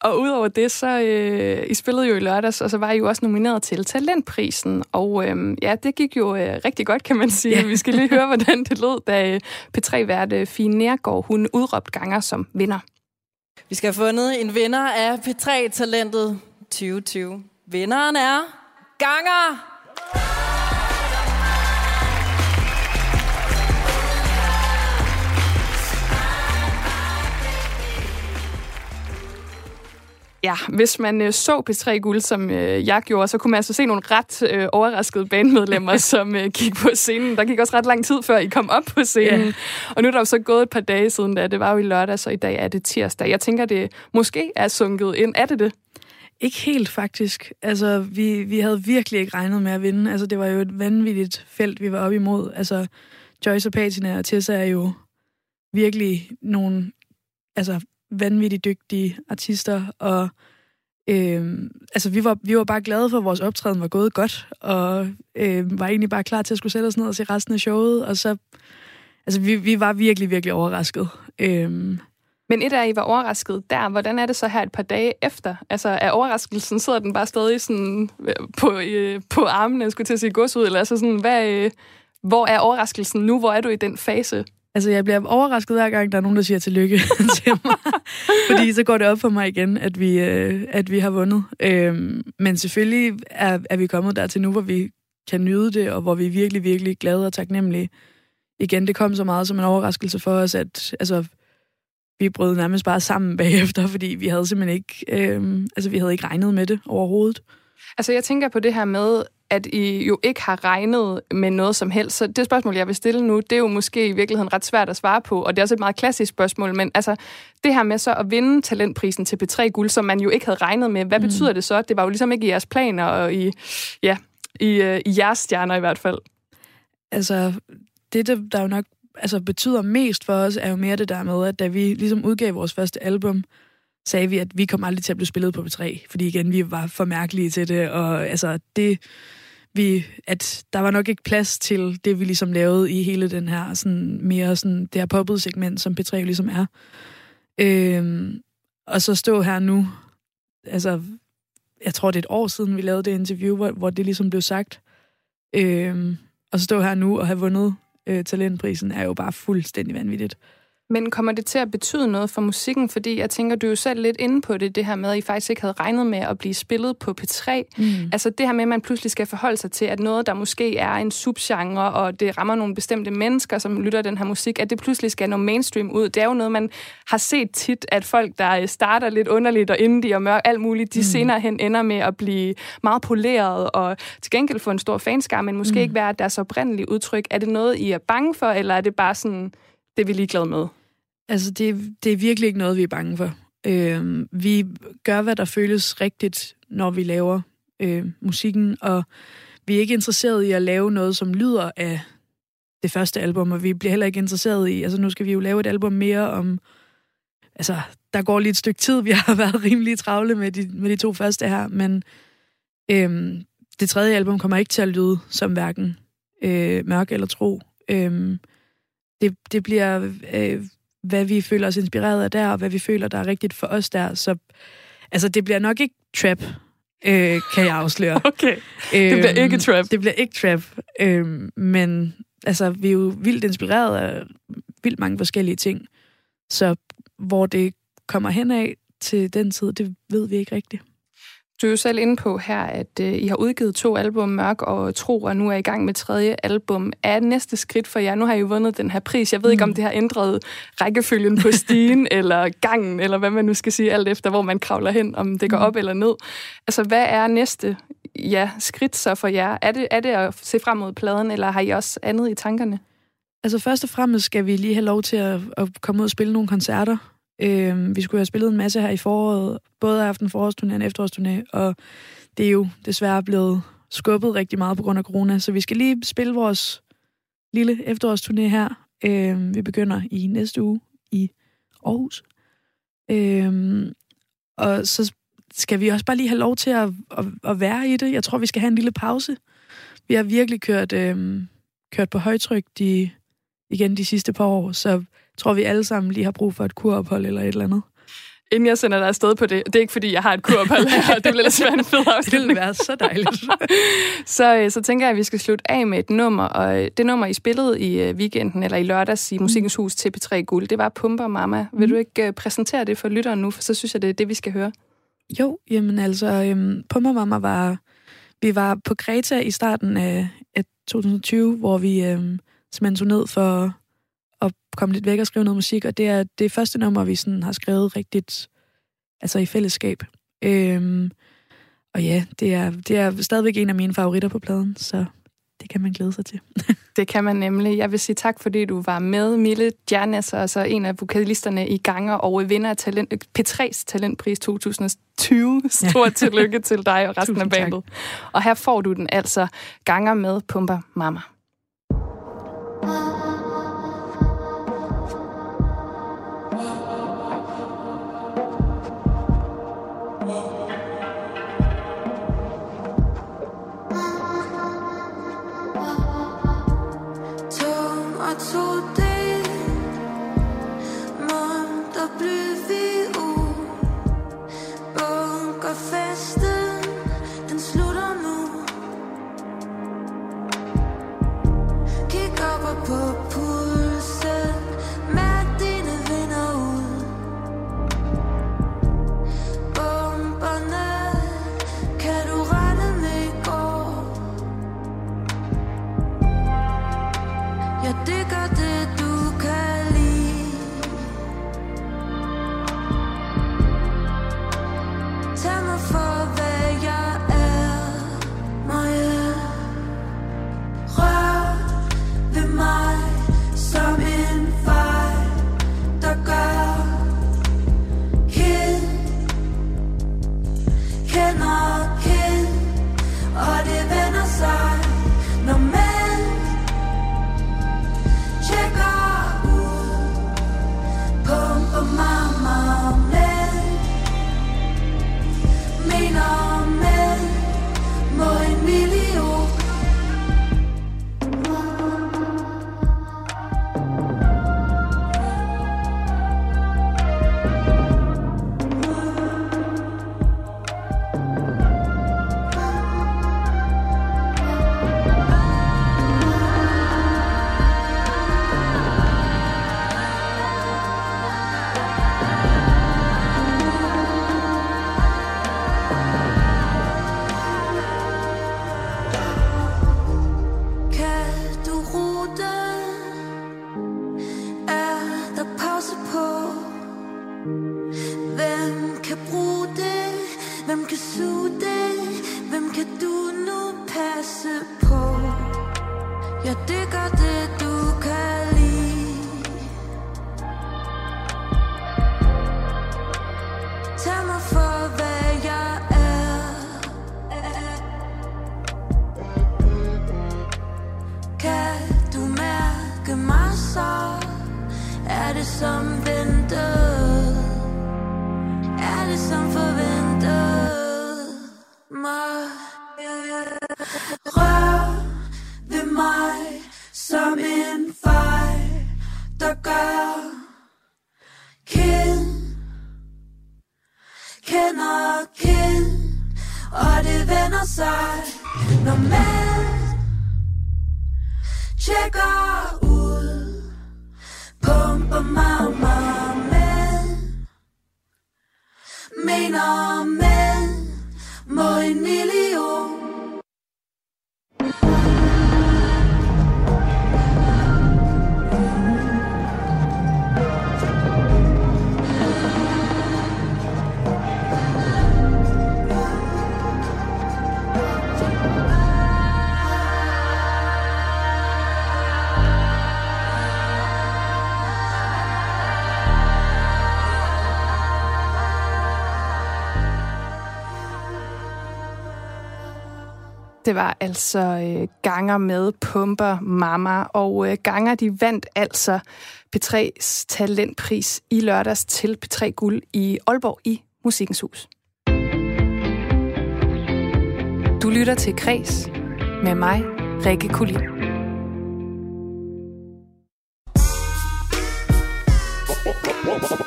[SPEAKER 1] Og udover det, så øh, I spillede jo i lørdags, og så var I jo også nomineret til Talentprisen. Og øh, ja, det gik jo øh, rigtig godt, kan man sige. Ja. Vi skal lige høre, hvordan det lød, da øh, P3-vært Fie Nergård, hun udråbte ganger som vinder.
[SPEAKER 8] Vi skal have fundet en vinder af P3-talentet 2020. Vinderen er Ganger!
[SPEAKER 1] Ja, hvis man øh, så P3 Guld, som øh, jeg gjorde, så kunne man altså se nogle ret øh, overraskede bandmedlemmer, som øh, gik på scenen. Der gik også ret lang tid, før I kom op på scenen. Yeah. Og nu er der jo så gået et par dage siden, da det var jo i lørdag, så i dag er det tirsdag. Jeg tænker, det måske er sunket ind. Er det det?
[SPEAKER 7] Ikke helt, faktisk. Altså, vi, vi havde virkelig ikke regnet med at vinde. Altså, det var jo et vanvittigt felt, vi var op imod. Altså, Joyce og Patina og Tessa er jo virkelig nogle altså, vanvittigt dygtige artister, og øh, altså, vi, var, vi var bare glade for, at vores optræden var gået godt, og øh, var egentlig bare klar til at skulle sætte os ned og se resten af showet, og så, altså, vi, vi var virkelig, virkelig overrasket. Øh,
[SPEAKER 1] men et af I var overrasket der. Hvordan er det så her et par dage efter? Altså, er overraskelsen, sidder den bare stadig sådan øh, på, øh, på armene, skulle til at sige gods ud, eller altså sådan, hvad, øh, hvor er overraskelsen nu? Hvor er du i den fase?
[SPEAKER 7] Altså, jeg bliver overrasket hver gang, der er nogen, der siger tillykke til mig. Fordi så går det op for mig igen, at vi, øh, at vi har vundet. Øhm, men selvfølgelig er, er vi kommet dertil nu, hvor vi kan nyde det, og hvor vi er virkelig, virkelig glade og taknemmelige. Igen, det kom så meget som en overraskelse for os, at altså, vi brød nærmest bare sammen bagefter, fordi vi havde simpelthen ikke, øh, altså, vi havde ikke regnet med det overhovedet.
[SPEAKER 1] Altså, jeg tænker på det her med, at I jo ikke har regnet med noget som helst. Så det spørgsmål, jeg vil stille nu, det er jo måske i virkeligheden ret svært at svare på, og det er også et meget klassisk spørgsmål, men altså, det her med så at vinde talentprisen til P3 Guld, som man jo ikke havde regnet med, hvad mm. betyder det så? Det var jo ligesom ikke i jeres planer, og i, ja, i, uh, i jeres stjerner i hvert fald.
[SPEAKER 7] Altså, det, der, jo nok altså, betyder mest for os, er jo mere det der med, at da vi ligesom udgav vores første album, sagde vi, at vi kom aldrig til at blive spillet på P3, fordi igen, vi var for mærkelige til det, og altså, det, vi, at der var nok ikke plads til det, vi ligesom lavede i hele den her, sådan, mere sådan, det her poppet segment, som P3 ligesom er. Øhm, og så stå her nu, altså, jeg tror, det er et år siden, vi lavede det interview, hvor, hvor det ligesom blev sagt. Øhm, og så stå her nu og have vundet øh, talentprisen, er jo bare fuldstændig vanvittigt.
[SPEAKER 1] Men kommer det til at betyde noget for musikken? Fordi jeg tænker, du er jo selv lidt inde på det, det her med, at I faktisk ikke havde regnet med at blive spillet på P3. Mm. Altså det her med, at man pludselig skal forholde sig til, at noget, der måske er en subgenre, og det rammer nogle bestemte mennesker, som lytter den her musik, at det pludselig skal nå mainstream ud. Det er jo noget, man har set tit, at folk, der starter lidt underligt og indie og mørk, alt muligt, de mm. senere hen ender med at blive meget poleret og til gengæld få en stor fanskar, men måske mm. ikke være deres oprindelige udtryk. Er det noget, I er bange for, eller er det bare sådan, det er vi ligeglade med?
[SPEAKER 7] Altså, det, det er virkelig ikke noget, vi er bange for. Øh, vi gør, hvad der føles rigtigt, når vi laver øh, musikken, og vi er ikke interesseret i at lave noget, som lyder af det første album, og vi bliver heller ikke interesseret i, altså nu skal vi jo lave et album mere om, altså der går lige et stykke tid, vi har været rimelig travle med de, med de to første her, men øh, det tredje album kommer ikke til at lyde som hverken øh, mørk eller tro. Øh, det, det bliver øh, hvad vi føler os inspireret af der, og hvad vi føler, der er rigtigt for os der. Så altså, det bliver nok ikke trap, øh, kan jeg afsløre.
[SPEAKER 1] Okay, det bliver ikke øhm, trap.
[SPEAKER 7] Det bliver ikke trap, øh, men altså, vi er jo vildt inspireret af vildt mange forskellige ting. Så hvor det kommer hen af til den tid, det ved vi ikke rigtigt.
[SPEAKER 1] Du er jo selv inde på her, at øh, I har udgivet to album, Mørk og Tro, og nu er I gang med tredje album. Er næste skridt for jer? Nu har I jo vundet den her pris. Jeg ved mm. ikke, om mm. det har ændret rækkefølgen på stigen, eller gangen, eller hvad man nu skal sige, alt efter, hvor man kravler hen, om det går mm. op eller ned. Altså, hvad er næste ja, skridt så for jer? Er det, er det at se frem mod pladen, eller har I også andet i tankerne?
[SPEAKER 7] Altså, først og fremmest skal vi lige have lov til at, at komme ud og spille nogle koncerter. Øh, vi skulle have spillet en masse her i foråret, både aften forårsturné og efterårsturné, og det er jo desværre blevet skubbet rigtig meget på grund af corona, så vi skal lige spille vores lille efterårsturné her. Øh, vi begynder i næste uge i Aarhus. Øh, og så skal vi også bare lige have lov til at, at, at være i det. Jeg tror, vi skal have en lille pause. Vi har virkelig kørt, øh, kørt på højtryk de, igen de sidste par år, så tror, vi alle sammen lige har brug for et kurophold eller et eller andet.
[SPEAKER 1] Inden jeg sender dig afsted på det, det er ikke fordi, jeg har et kurophold her, det bliver lidt en fed afslutning.
[SPEAKER 7] Det ville være så dejligt.
[SPEAKER 1] så, øh, så tænker jeg, at vi skal slutte af med et nummer, og øh, det nummer, I spillede i øh, weekenden, eller i lørdags i Musikkens Hus til P3 Guld, det var Pumper Mama. Vil mm. du ikke præsentere det for lytteren nu, for så synes jeg, det er det, vi skal høre.
[SPEAKER 7] Jo, jamen altså, øhm, Pumper Mama var... Vi var på Kreta i starten af, af 2020, hvor vi øhm, simpelthen tog ned for at komme lidt væk og skrive noget musik, og det er det første nummer, vi sådan har skrevet rigtigt, altså i fællesskab. Øhm, og ja, det er, det er stadigvæk en af mine favoritter på pladen, så det kan man glæde sig til.
[SPEAKER 1] det kan man nemlig. Jeg vil sige tak, fordi du var med, Mille Djernes, altså en af vokalisterne i Ganger og vinder af talent, P3's Talentpris 2020. Stort ja. tillykke til dig og resten Tusind af bandet. Tak. Og her får du den altså Ganger med Pumper Mama.
[SPEAKER 9] Som forventede Mig. Rør ved mig som en fejl, der gør kind kender kind, og det vender sig, når man tjekker ud, pumper mig, mig mener
[SPEAKER 1] Det var altså øh, Ganger med Pumper Mama, og øh, Ganger de vandt altså P3's talentpris i lørdags til P3 Guld i Aalborg i Musikkens Hus. Du lytter til Kres med mig, Rikke Kulin.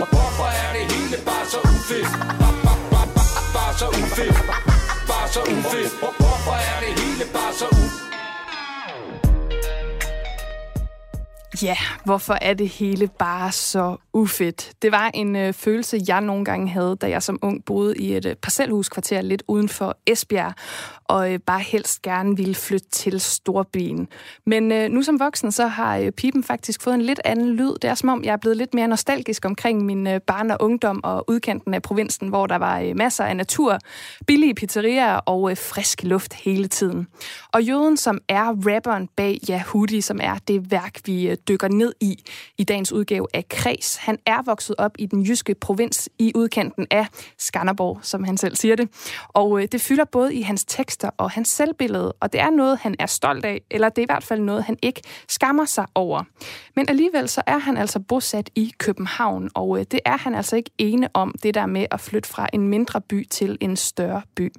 [SPEAKER 6] Hvorfor er det hele bare så ufedt? Bare, bare, bare, bare så ufedt. Bare så ufedt. Hvorfor er det hele bare så ufedt?
[SPEAKER 1] Ja, hvorfor er det hele bare så ufedt? Det var en øh, følelse, jeg nogle gange havde, da jeg som ung boede i et øh, parcelhuskvarter lidt uden for Esbjerg, og øh, bare helst gerne ville flytte til Storbyen. Men øh, nu som voksen, så har øh, pipen faktisk fået en lidt anden lyd. Det er som om, jeg er blevet lidt mere nostalgisk omkring min øh, barn og ungdom og udkanten af provinsen, hvor der var øh, masser af natur, billige pizzerier og øh, frisk luft hele tiden. Og jøden, som er rapperen bag Yahudi, som er det værk, vi øh, dykker ned i i dagens udgave af Kres. Han er vokset op i den jyske provins i udkanten af Skanderborg, som han selv siger det. Og øh, det fylder både i hans tekster og hans selvbillede, og det er noget, han er stolt af, eller det er i hvert fald noget, han ikke skammer sig over. Men alligevel så er han altså bosat i København, og øh, det er han altså ikke ene om, det der med at flytte fra en mindre by til en større by.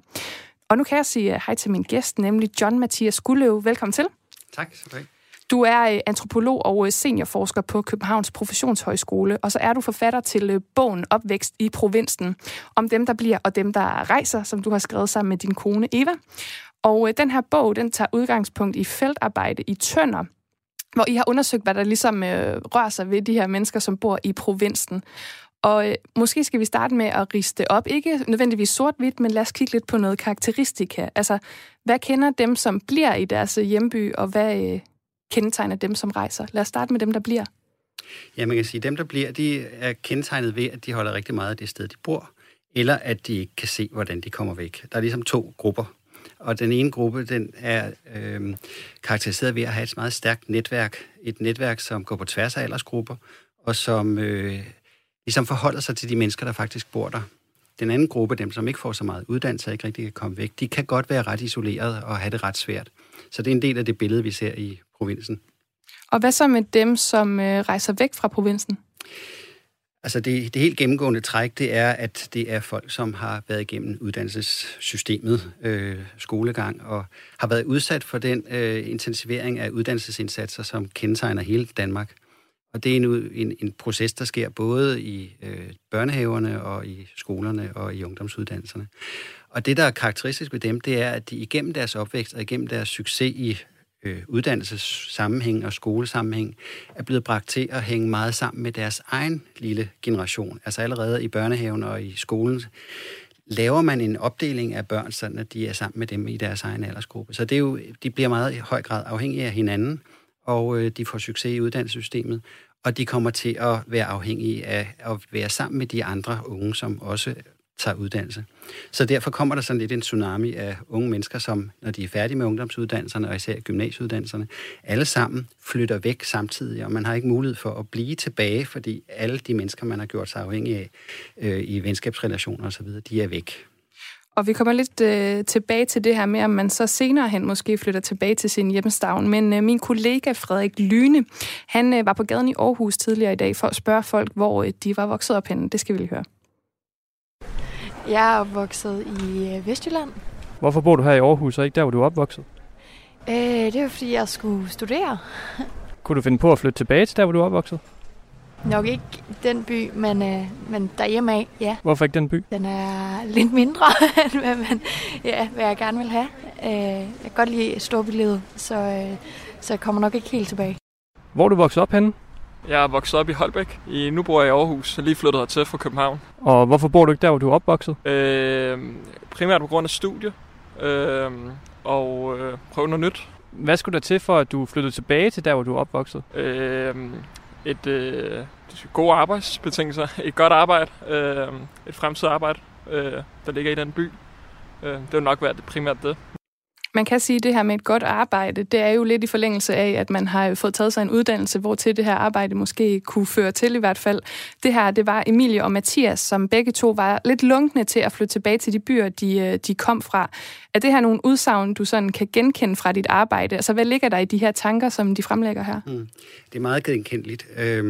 [SPEAKER 1] Og nu kan jeg sige øh, hej til min gæst, nemlig John Mathias Gulløv. Velkommen til.
[SPEAKER 10] Tak skal du have.
[SPEAKER 1] Du er øh, antropolog og øh, seniorforsker på Københavns Professionshøjskole, og så er du forfatter til øh, bogen Opvækst i provinsen, om dem, der bliver og dem, der rejser, som du har skrevet sammen med din kone Eva. Og den her bog, den tager udgangspunkt i feltarbejde i Tønder, hvor I har undersøgt, hvad der ligesom øh, rører sig ved de her mennesker, som bor i provinsen. Og øh, måske skal vi starte med at riste op. Ikke nødvendigvis sort-hvidt, men lad os kigge lidt på noget karakteristika. Altså, hvad kender dem, som bliver i deres hjemby, og hvad øh, kendetegner dem, som rejser? Lad os starte med dem, der bliver.
[SPEAKER 10] Ja, man kan sige, at dem, der bliver, de er kendetegnet ved, at de holder rigtig meget af det sted, de bor, eller at de ikke kan se, hvordan de kommer væk. Der er ligesom to grupper. Og den ene gruppe, den er øh, karakteriseret ved at have et meget stærkt netværk. Et netværk, som går på tværs af aldersgrupper, og som øh, ligesom forholder sig til de mennesker, der faktisk bor der. Den anden gruppe, dem som ikke får så meget uddannelse og ikke rigtig kan komme væk, de kan godt være ret isoleret og have det ret svært. Så det er en del af det billede, vi ser i provinsen.
[SPEAKER 1] Og hvad så med dem, som øh, rejser væk fra provinsen?
[SPEAKER 10] Altså det, det helt gennemgående træk, det er, at det er folk, som har været igennem uddannelsessystemet, øh, skolegang, og har været udsat for den øh, intensivering af uddannelsesindsatser, som kendetegner hele Danmark. Og det er en, en, en proces, der sker både i øh, børnehaverne og i skolerne og i ungdomsuddannelserne. Og det, der er karakteristisk ved dem, det er, at de igennem deres opvækst og igennem deres succes i øh, uddannelsessammenhæng og skolesammenhæng, er blevet bragt til at hænge meget sammen med deres egen lille generation. Altså allerede i børnehaven og i skolen laver man en opdeling af børn, sådan at de er sammen med dem i deres egen aldersgruppe. Så det er jo, de bliver meget i høj grad afhængige af hinanden, og øh, de får succes i uddannelsessystemet, og de kommer til at være afhængige af at være sammen med de andre unge, som også tager uddannelse. Så derfor kommer der sådan lidt en tsunami af unge mennesker, som når de er færdige med ungdomsuddannelserne, og især gymnasieuddannelserne, alle sammen flytter væk samtidig, og man har ikke mulighed for at blive tilbage, fordi alle de mennesker, man har gjort sig afhængig af øh, i venskabsrelationer osv., de er væk.
[SPEAKER 1] Og vi kommer lidt øh, tilbage til det her med, om man så senere hen måske flytter tilbage til sin hjemstavn. Men øh, min kollega Frederik Lyne, han øh, var på gaden i Aarhus tidligere i dag for at spørge folk, hvor øh, de var vokset op henne. Det skal vi lige høre.
[SPEAKER 11] Jeg er opvokset i øh, Vestjylland.
[SPEAKER 12] Hvorfor bor du her i Aarhus, og ikke der, hvor du er opvokset?
[SPEAKER 11] Øh, det er fordi, jeg skulle studere.
[SPEAKER 12] Kunne du finde på at flytte tilbage til der, hvor du er opvokset?
[SPEAKER 11] Nok ikke den by, men, øh, men derhjemme af, ja.
[SPEAKER 12] Hvorfor ikke den by?
[SPEAKER 11] Den er lidt mindre, end hvad, man, ja, hvad jeg gerne vil have. Øh, jeg kan godt lide storbylivet, så, øh, så jeg kommer nok ikke helt tilbage.
[SPEAKER 12] Hvor er du vokset op henne?
[SPEAKER 13] Jeg er vokset op i Holbæk. I, nu bor jeg i Aarhus, og lige flyttet hertil fra København.
[SPEAKER 12] Og hvorfor bor du ikke der, hvor du er opvokset?
[SPEAKER 13] Øh, primært på grund af studie. Øh, og øh, prøve noget nyt.
[SPEAKER 12] Hvad skulle der til for, at du flyttede tilbage til der, hvor du er opvokset?
[SPEAKER 13] Øh, et øh, gode arbejdsbetingelser, et godt arbejde, øh, et fremtidigt arbejde, øh, der ligger i den by. Øh, det vil nok være det primært det.
[SPEAKER 1] Man kan sige, at det her med et godt arbejde, det er jo lidt i forlængelse af, at man har fået taget sig en uddannelse, hvor til det her arbejde måske kunne føre til i hvert fald. Det her, det var Emilie og Mathias, som begge to var lidt lunkne til at flytte tilbage til de byer, de, øh, de kom fra. Er det her nogle udsagn, du sådan kan genkende fra dit arbejde? Altså, hvad ligger der i de her tanker, som de fremlægger her?
[SPEAKER 10] Mm. Det er meget genkendeligt. Øh,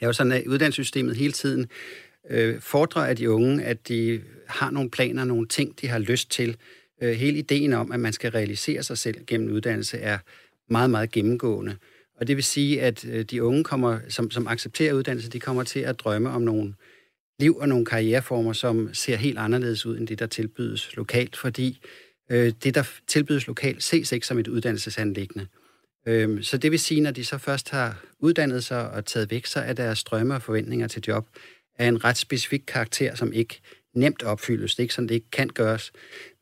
[SPEAKER 10] det er jo sådan, at uddannelsessystemet hele tiden øh, fordrer af de unge, at de har nogle planer, nogle ting, de har lyst til, øh, hele ideen om, at man skal realisere sig selv gennem uddannelse, er meget, meget gennemgående. Og det vil sige, at øh, de unge, kommer, som, som accepterer uddannelse, de kommer til at drømme om nogle liv og nogle karriereformer, som ser helt anderledes ud end det, der tilbydes lokalt, fordi øh, det, der tilbydes lokalt, ses ikke som et uddannelsesanlæggende. Øh, så det vil sige, når de så først har uddannet sig og taget væk, så er deres drømme og forventninger til job af en ret specifik karakter, som ikke nemt opfyldes. Det er ikke sådan, det ikke kan gøres.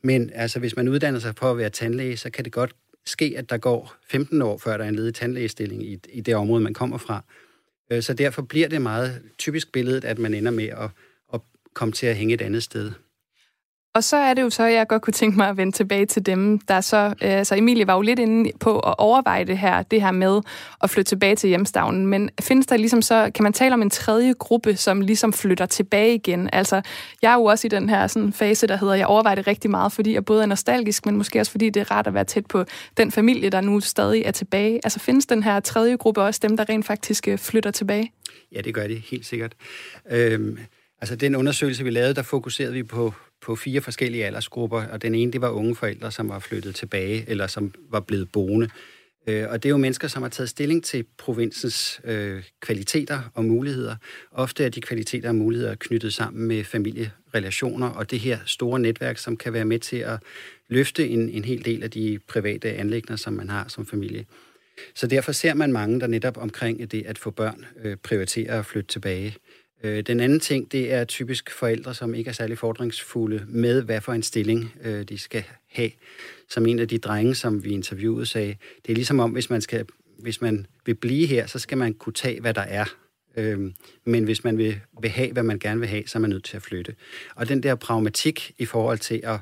[SPEAKER 10] Men altså, hvis man uddanner sig for at være tandlæge, så kan det godt ske, at der går 15 år, før der er en ledig tandlægestilling i, i det område, man kommer fra. Øh, så derfor bliver det meget typisk billedet, at man ender med at, at komme til at hænge et andet sted.
[SPEAKER 1] Og så er det jo så, at jeg godt kunne tænke mig at vende tilbage til dem, der så... Øh, altså Emilie var jo lidt inde på at overveje det her, det her med at flytte tilbage til hjemstavnen. Men findes der ligesom så... Kan man tale om en tredje gruppe, som ligesom flytter tilbage igen? Altså, jeg er jo også i den her sådan, fase, der hedder, jeg overvejer det rigtig meget, fordi jeg både er nostalgisk, men måske også fordi det er rart at være tæt på den familie, der nu stadig er tilbage. Altså, findes den her tredje gruppe også dem, der rent faktisk øh, flytter tilbage?
[SPEAKER 10] Ja, det gør det helt sikkert. Øhm, altså, den undersøgelse, vi lavede, der fokuserede vi på på fire forskellige aldersgrupper, og den ene, det var unge forældre, som var flyttet tilbage, eller som var blevet boende. Øh, og det er jo mennesker, som har taget stilling til provinsens øh, kvaliteter og muligheder. Ofte er de kvaliteter og muligheder knyttet sammen med familierelationer, og det her store netværk, som kan være med til at løfte en, en hel del af de private anlægner, som man har som familie. Så derfor ser man mange, der netop omkring det at få børn øh, prioriterer at flytte tilbage. Øh, den anden ting, det er typisk forældre, som ikke er særlig fordringsfulde med, hvad for en stilling øh, de skal have. Som en af de drenge, som vi interviewede, sagde, det er ligesom om, hvis man, skal, hvis man vil blive her, så skal man kunne tage, hvad der er. Øh, men hvis man vil, vil have, hvad man gerne vil have, så er man nødt til at flytte. Og den der pragmatik i forhold til at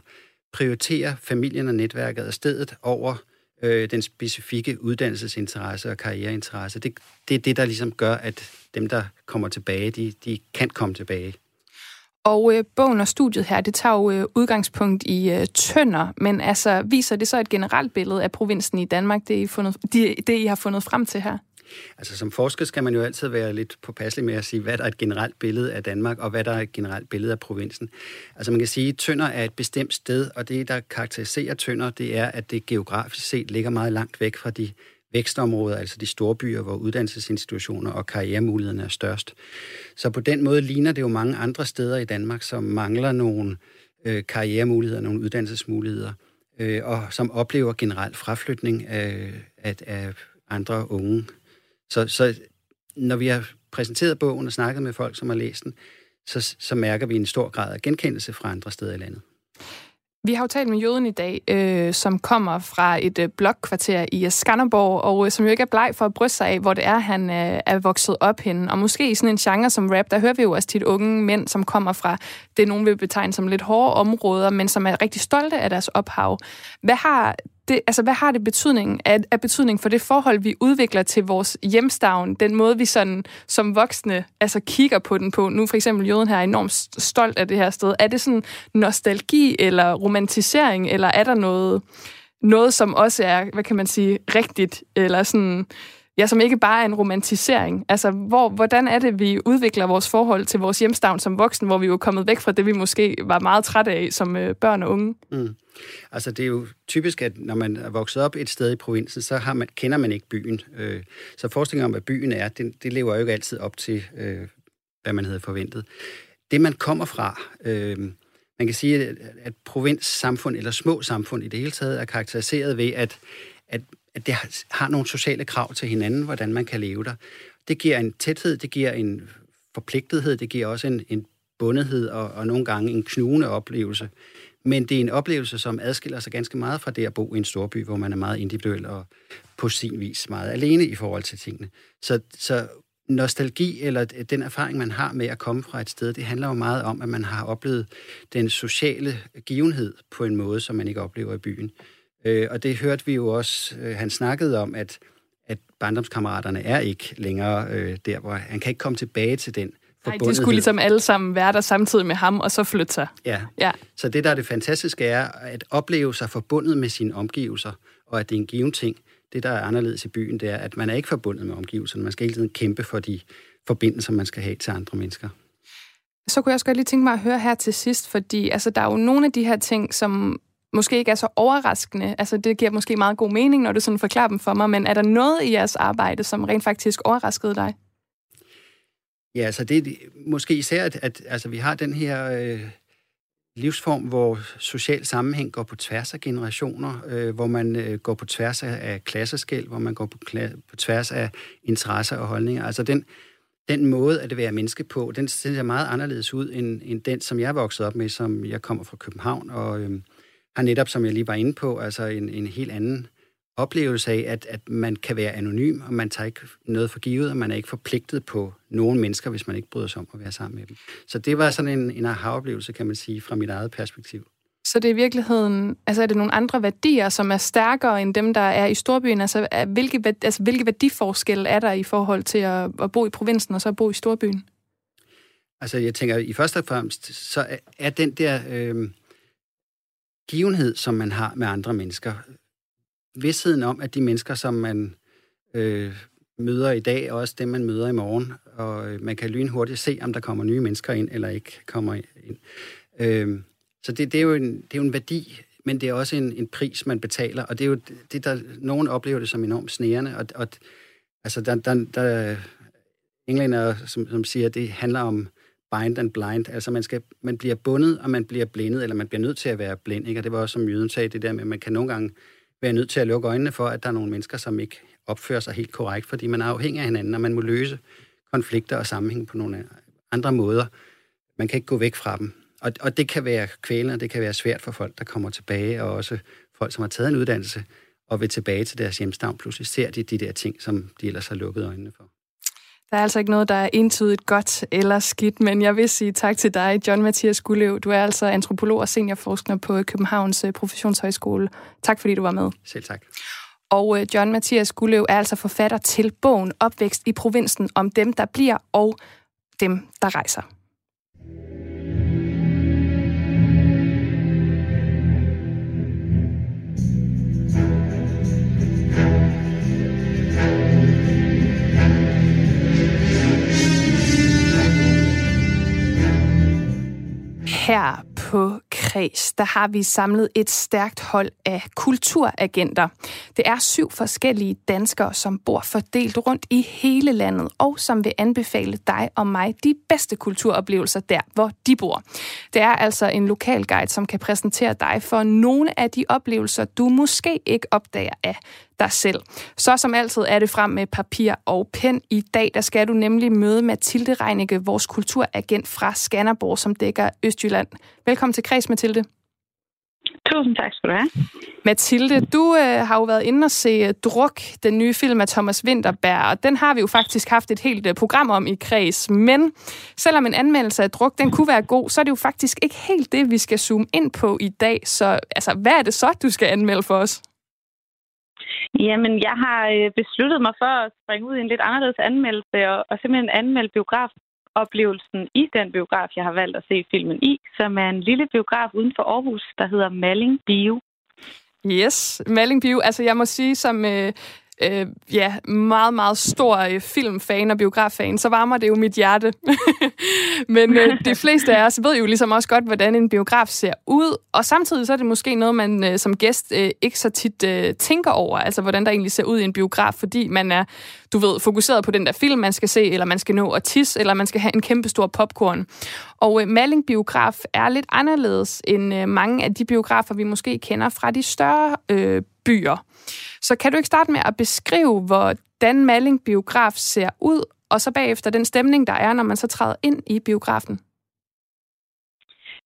[SPEAKER 10] prioritere familien og netværket af stedet over øh, den specifikke uddannelsesinteresse og karriereinteresse. Det, det er det, der ligesom gør, at dem, der kommer tilbage, de, de kan komme tilbage.
[SPEAKER 1] Og øh, bogen og studiet her, det tager jo øh, udgangspunkt i øh, tønder, men altså viser det så et generelt billede af provinsen i Danmark, det I, fundet, de, det I har fundet frem til her?
[SPEAKER 10] Altså som forsker skal man jo altid være lidt påpasselig med at sige, hvad der er et generelt billede af Danmark, og hvad der er et generelt billede af provinsen. Altså man kan sige, at Tønder er et bestemt sted, og det, der karakteriserer Tønder, det er, at det geografisk set ligger meget langt væk fra de vækstområder, altså de store byer, hvor uddannelsesinstitutioner og karrieremulighederne er størst. Så på den måde ligner det jo mange andre steder i Danmark, som mangler nogle øh, karrieremuligheder, nogle uddannelsesmuligheder, øh, og som oplever generelt fraflytning øh, af, af, af andre unge så, så når vi har præsenteret bogen og snakket med folk, som har læst den, så, så mærker vi en stor grad af genkendelse fra andre steder i landet.
[SPEAKER 1] Vi har jo talt med jøden i dag, øh, som kommer fra et øh, blokkvarter i Skanderborg, og øh, som jo ikke er bleg for at bryste sig af, hvor det er, han øh, er vokset op henne. Og måske i sådan en genre som rap, der hører vi jo også tit unge mænd, som kommer fra det, nogen vil betegne som lidt hårde områder, men som er rigtig stolte af deres ophav. Hvad har det, altså, hvad har det betydning, af, af betydning for det forhold, vi udvikler til vores hjemstavn, den måde, vi sådan som voksne altså, kigger på den på? Nu for eksempel jøden her er enormt stolt af det her sted. Er det sådan nostalgi eller romantisering, eller er der noget, noget som også er, hvad kan man sige, rigtigt, eller sådan, ja, som ikke bare er en romantisering? Altså, hvor, hvordan er det, vi udvikler vores forhold til vores hjemstavn som voksen, hvor vi jo er kommet væk fra det, vi måske var meget trætte af som øh, børn og unge?
[SPEAKER 10] Mm. Altså, det er jo typisk, at når man er vokset op et sted i provinsen, så har man, kender man ikke byen. Øh, så forestillingen om, hvad byen er, det, det lever jo ikke altid op til, øh, hvad man havde forventet. Det, man kommer fra, øh, man kan sige, at, at provinssamfund eller små samfund i det hele taget er karakteriseret ved, at, at, at det har nogle sociale krav til hinanden, hvordan man kan leve der. Det giver en tæthed, det giver en forpligtethed, det giver også en, en bundethed og, og nogle gange en knugende oplevelse. Men det er en oplevelse, som adskiller sig ganske meget fra det at bo i en storby, hvor man er meget individuel og på sin vis meget alene i forhold til tingene. Så, så nostalgi, eller den erfaring, man har med at komme fra et sted, det handler jo meget om, at man har oplevet den sociale givenhed på en måde, som man ikke oplever i byen. Øh, og det hørte vi jo også, øh, han snakkede om, at, at barndomskammeraterne er ikke længere øh, der, hvor han kan ikke komme tilbage til den
[SPEAKER 1] Nej, de skulle ligesom alle sammen være der samtidig med ham, og så flytte sig.
[SPEAKER 10] Ja.
[SPEAKER 1] ja.
[SPEAKER 10] Så det, der er det fantastiske, er at opleve sig forbundet med sine omgivelser, og at det er en given ting. Det, der er anderledes i byen, det er, at man er ikke forbundet med omgivelserne. Man skal hele tiden kæmpe for de forbindelser, man skal have til andre mennesker.
[SPEAKER 1] Så kunne jeg også godt lige tænke mig at høre her til sidst, fordi altså, der er jo nogle af de her ting, som måske ikke er så overraskende. Altså, det giver måske meget god mening, når du sådan forklarer dem for mig, men er der noget i jeres arbejde, som rent faktisk overraskede dig?
[SPEAKER 10] Ja, altså det er måske især, at, at altså, vi har den her øh, livsform, hvor social sammenhæng går på tværs af generationer, øh, hvor man øh, går på tværs af klasseskæld, hvor man går på, på tværs af interesser og holdninger. Altså den, den måde at være menneske på, den ser meget anderledes ud end, end den, som jeg voksede op med, som jeg kommer fra København, og øh, har netop, som jeg lige var inde på, altså en, en helt anden oplevelse af, at, at man kan være anonym, og man tager ikke noget for givet, og man er ikke forpligtet på nogen mennesker, hvis man ikke bryder sig om at være sammen med dem. Så det var sådan en, en aha-oplevelse, kan man sige, fra mit eget perspektiv.
[SPEAKER 1] Så det er i virkeligheden, altså er det nogle andre værdier, som er stærkere end dem, der er i storbyen? Altså, er, hvilke, altså hvilke værdiforskelle er der i forhold til at, at bo i provinsen og så at bo i storbyen?
[SPEAKER 10] Altså jeg tænker, i første og fremmest, så er, er den der øh, givenhed, som man har med andre mennesker, vidsheden om, at de mennesker, som man øh, møder i dag, og også dem, man møder i morgen, og øh, man kan lynhurtigt se, om der kommer nye mennesker ind, eller ikke kommer ind. Øh, så det, det, er jo en, det er jo en værdi, men det er også en, en pris, man betaler, og det er jo det, der nogen oplever det som enormt snærende, og, og altså, der, der, der englænder, som, som siger, at det handler om bind and blind, altså man, skal, man bliver bundet, og man bliver blindet, eller man bliver nødt til at være blind, ikke? og det var også, som Jøden sagde, det der med, at man kan nogle gange være nødt til at lukke øjnene for, at der er nogle mennesker, som ikke opfører sig helt korrekt, fordi man er afhængig af hinanden, og man må løse konflikter og sammenhæng på nogle andre måder. Man kan ikke gå væk fra dem. Og, og det kan være kvælende, og det kan være svært for folk, der kommer tilbage, og også folk, som har taget en uddannelse og vil tilbage til deres hjemstavn. Pludselig ser de de der ting, som de ellers har lukket øjnene for.
[SPEAKER 1] Der er altså ikke noget, der er entydigt godt eller skidt, men jeg vil sige tak til dig, John Mathias Gullev. Du er altså antropolog og seniorforsker på Københavns øh, Professionshøjskole. Tak fordi du var med.
[SPEAKER 10] Selv tak.
[SPEAKER 1] Og øh, John Mathias Gullev er altså forfatter til bogen Opvækst i provinsen om dem, der bliver og dem, der rejser. Her på Kreds, der har vi samlet et stærkt hold af kulturagenter. Det er syv forskellige danskere, som bor fordelt rundt i hele landet, og som vil anbefale dig og mig de bedste kulturoplevelser der, hvor de bor. Det er altså en lokal guide, som kan præsentere dig for nogle af de oplevelser, du måske ikke opdager af dig selv. Så som altid er det frem med papir og pen. I dag der skal du nemlig møde Mathilde Reinicke, vores kulturagent fra Skanderborg, som dækker Østjylland. Velkommen til Kreds, Mathilde.
[SPEAKER 14] Tusind tak skal du have.
[SPEAKER 1] Mathilde, du øh, har jo været inde og se øh, Druk, den nye film af Thomas Winterberg, og den har vi jo faktisk haft et helt øh, program om i kreds. Men selvom en anmeldelse af Druk, den kunne være god, så er det jo faktisk ikke helt det, vi skal zoome ind på i dag. Så altså, hvad er det så, du skal anmelde for os?
[SPEAKER 14] Jamen, jeg har øh, besluttet mig for at springe ud i en lidt anderledes anmeldelse, og, og simpelthen anmelde biografoplevelsen i den biograf, jeg har valgt at se filmen i, som er en lille biograf uden for Aarhus, der hedder Malling Bio.
[SPEAKER 1] Yes, Malling Bio. Altså, jeg må sige, som øh, øh, ja, meget, meget stor øh, filmfan og biograffan, så varmer det jo mit hjerte. Men øh, de fleste af os ved jo ligesom også godt, hvordan en biograf ser ud, og samtidig så er det måske noget, man øh, som gæst øh, ikke så tit øh, tænker over, altså hvordan der egentlig ser ud i en biograf, fordi man er, du ved, fokuseret på den der film, man skal se, eller man skal nå at tisse, eller man skal have en kæmpe stor popcorn. Og øh, Malling Biograf er lidt anderledes end øh, mange af de biografer, vi måske kender fra de større øh, byer. Så kan du ikke starte med at beskrive, hvordan Malling Biograf ser ud, og så bagefter den stemning, der er, når man så træder ind i biografen?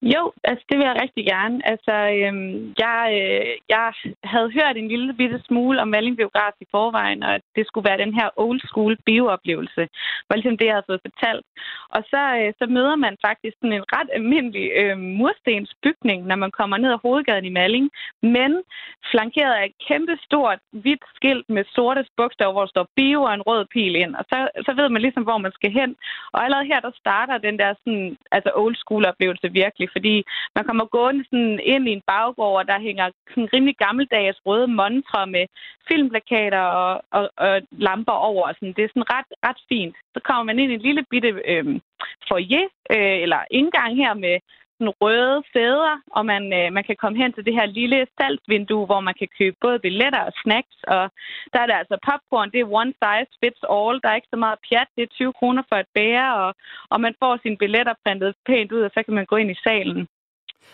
[SPEAKER 14] Jo, altså det vil jeg rigtig gerne. Altså, øhm, jeg, øh, jeg havde hørt en lille bitte smule om Malling Biograf i forvejen, og at det skulle være den her old school biooplevelse. Var ligesom det, jeg havde fået fortalt. Og så, øh, så møder man faktisk sådan en ret almindelig øh, murstensbygning, når man kommer ned ad hovedgaden i Malling, men flankeret af et kæmpe stort hvidt skilt med sorte bogstaver, hvor der står bio og en rød pil ind. Og så, så ved man ligesom, hvor man skal hen. Og allerede her, der starter den der sådan, altså old school oplevelse virkelig fordi man kommer gående sådan ind i en baggård, og der hænger sådan rimelig gammeldags røde montre med filmplakater og, og, og lamper over. Sådan. Det er sådan ret, ret fint. Så kommer man ind i en lille bitte øh, foyer, øh, eller indgang her med sådan røde sæder, og man, øh, man kan komme hen til det her lille salgsvindue, hvor man kan købe både billetter og snacks, og der er der altså popcorn, det er one size fits all, der er ikke så meget pjat, det er 20 kroner for et bære, og, og man får sine billetter printet pænt ud, og så kan man gå ind i salen.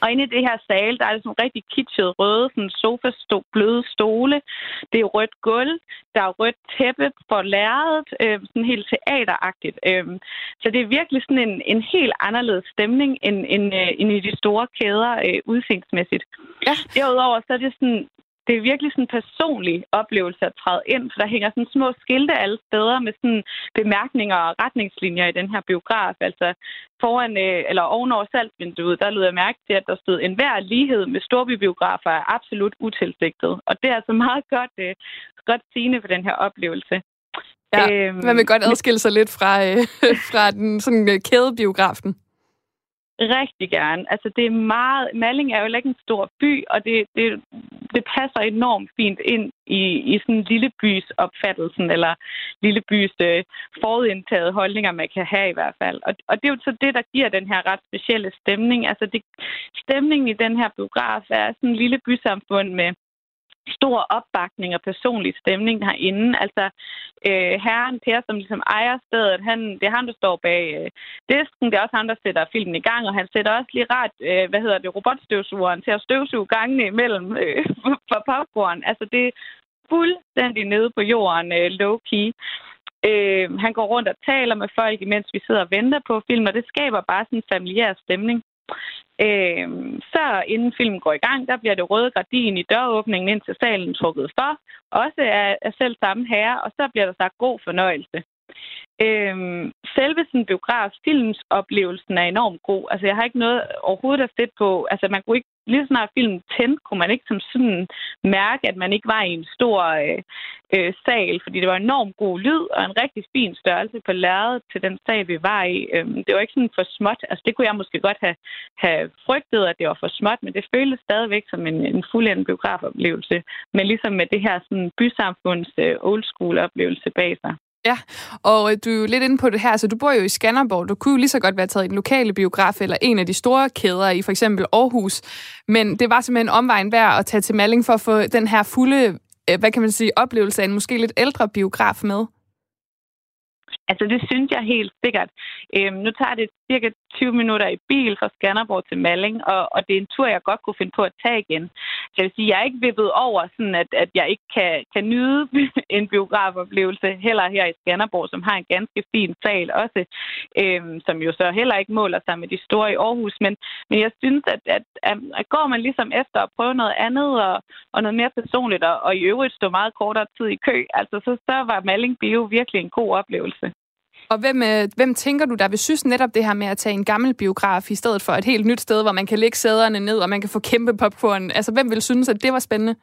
[SPEAKER 14] Og inde i det her sal, der er det sådan rigtig kitschet røde sådan sofa stå, bløde stole. Det er rødt gulv. Der er rødt tæppe for lærredet. Øh, sådan helt teateragtigt. Øh, så det er virkelig sådan en, en helt anderledes stemning end, end, øh, end i de store kæder øh, udseendsmæssigt. Ja. Derudover så er det sådan det er virkelig sådan en personlig oplevelse at træde ind, for der hænger sådan små skilte alle steder med sådan bemærkninger og retningslinjer i den her biograf. Altså foran øh, eller ovenover salgsvinduet, der lød jeg mærke til, at der stod en hver lighed med storbybiografer er absolut utilsigtet. Og det er altså meget godt, øh, godt sigende for den her oplevelse.
[SPEAKER 1] Ja, øhm, man vil godt adskille sig lidt fra, øh, fra den sådan, øh, kædebiografen.
[SPEAKER 14] Rigtig gerne. Altså, det er meget... Malling er jo ikke en stor by, og det, det, det passer enormt fint ind i, i sådan en lille bys opfattelsen, eller lille bys øh, forudindtaget holdninger, man kan have i hvert fald. Og, og det er jo så det, der giver den her ret specielle stemning. Altså, det, stemningen i den her biograf er sådan en lille bysamfund med stor opbakning og personlig stemning herinde. Altså, øh, herren Per, som ligesom ejer stedet, han, det er ham, der står bag øh, disken. Det er også ham, der sætter filmen i gang, og han sætter også lige ret, øh, hvad hedder det, robotstøvsugeren til at støvsuge gangene imellem øh, for popcorn. Altså, det er fuldstændig nede på jorden, øh, low-key. Øh, han går rundt og taler med folk, imens vi sidder og venter på film, og det skaber bare sådan en familiær stemning. Øh, så inden filmen går i gang, der bliver det røde gardin i døråbningen ind til salen trukket for, også af, af selv samme herre, og så bliver der sagt god fornøjelse. Øhm, selve sådan biograf, filmsoplevelsen er enormt god. Altså, jeg har ikke noget overhovedet at sætte på. Altså, man kunne ikke, lige snart filmen tændte, kunne man ikke som sådan mærke, at man ikke var i en stor øh, øh, sal, fordi det var enormt god lyd og en rigtig fin størrelse på lærredet til den sal, vi var i. Øhm, det var ikke sådan for småt. Altså, det kunne jeg måske godt have, have frygtet, at det var for småt, men det føltes stadigvæk som en, en fuldendt biografoplevelse. Men ligesom med det her sådan bysamfunds øh, old school oplevelse bag sig.
[SPEAKER 1] Ja, og øh, du er jo lidt inde på det her, så du bor jo i Skanderborg. Du kunne jo lige så godt være taget i den lokale biograf eller en af de store kæder i for eksempel Aarhus. Men det var simpelthen omvejen værd at tage til Malling for at få den her fulde, øh, hvad kan man sige, oplevelse af en måske lidt ældre biograf med.
[SPEAKER 14] Altså, det synes jeg helt sikkert. Øhm, nu tager det cirka 20 minutter i bil fra Skanderborg til Malling, og, og det er en tur, jeg godt kunne finde på at tage igen jeg vil sige, jeg er ikke vippet over, sådan at, at jeg ikke kan, kan nyde en biografoplevelse, heller her i Skanderborg, som har en ganske fin sal også, øhm, som jo så heller ikke måler sig med de store i Aarhus. Men, men jeg synes, at, at, at, at går man ligesom efter at prøve noget andet og, og noget mere personligt, og, og i øvrigt stå meget kortere tid i kø, altså så, så var Malling Bio virkelig en god oplevelse.
[SPEAKER 1] Og hvem, øh, hvem tænker du, der vil synes netop det her med at tage en gammel biograf i stedet for et helt nyt sted, hvor man kan lægge sæderne ned, og man kan få kæmpe popcorn? Altså, hvem vil synes, at det var spændende?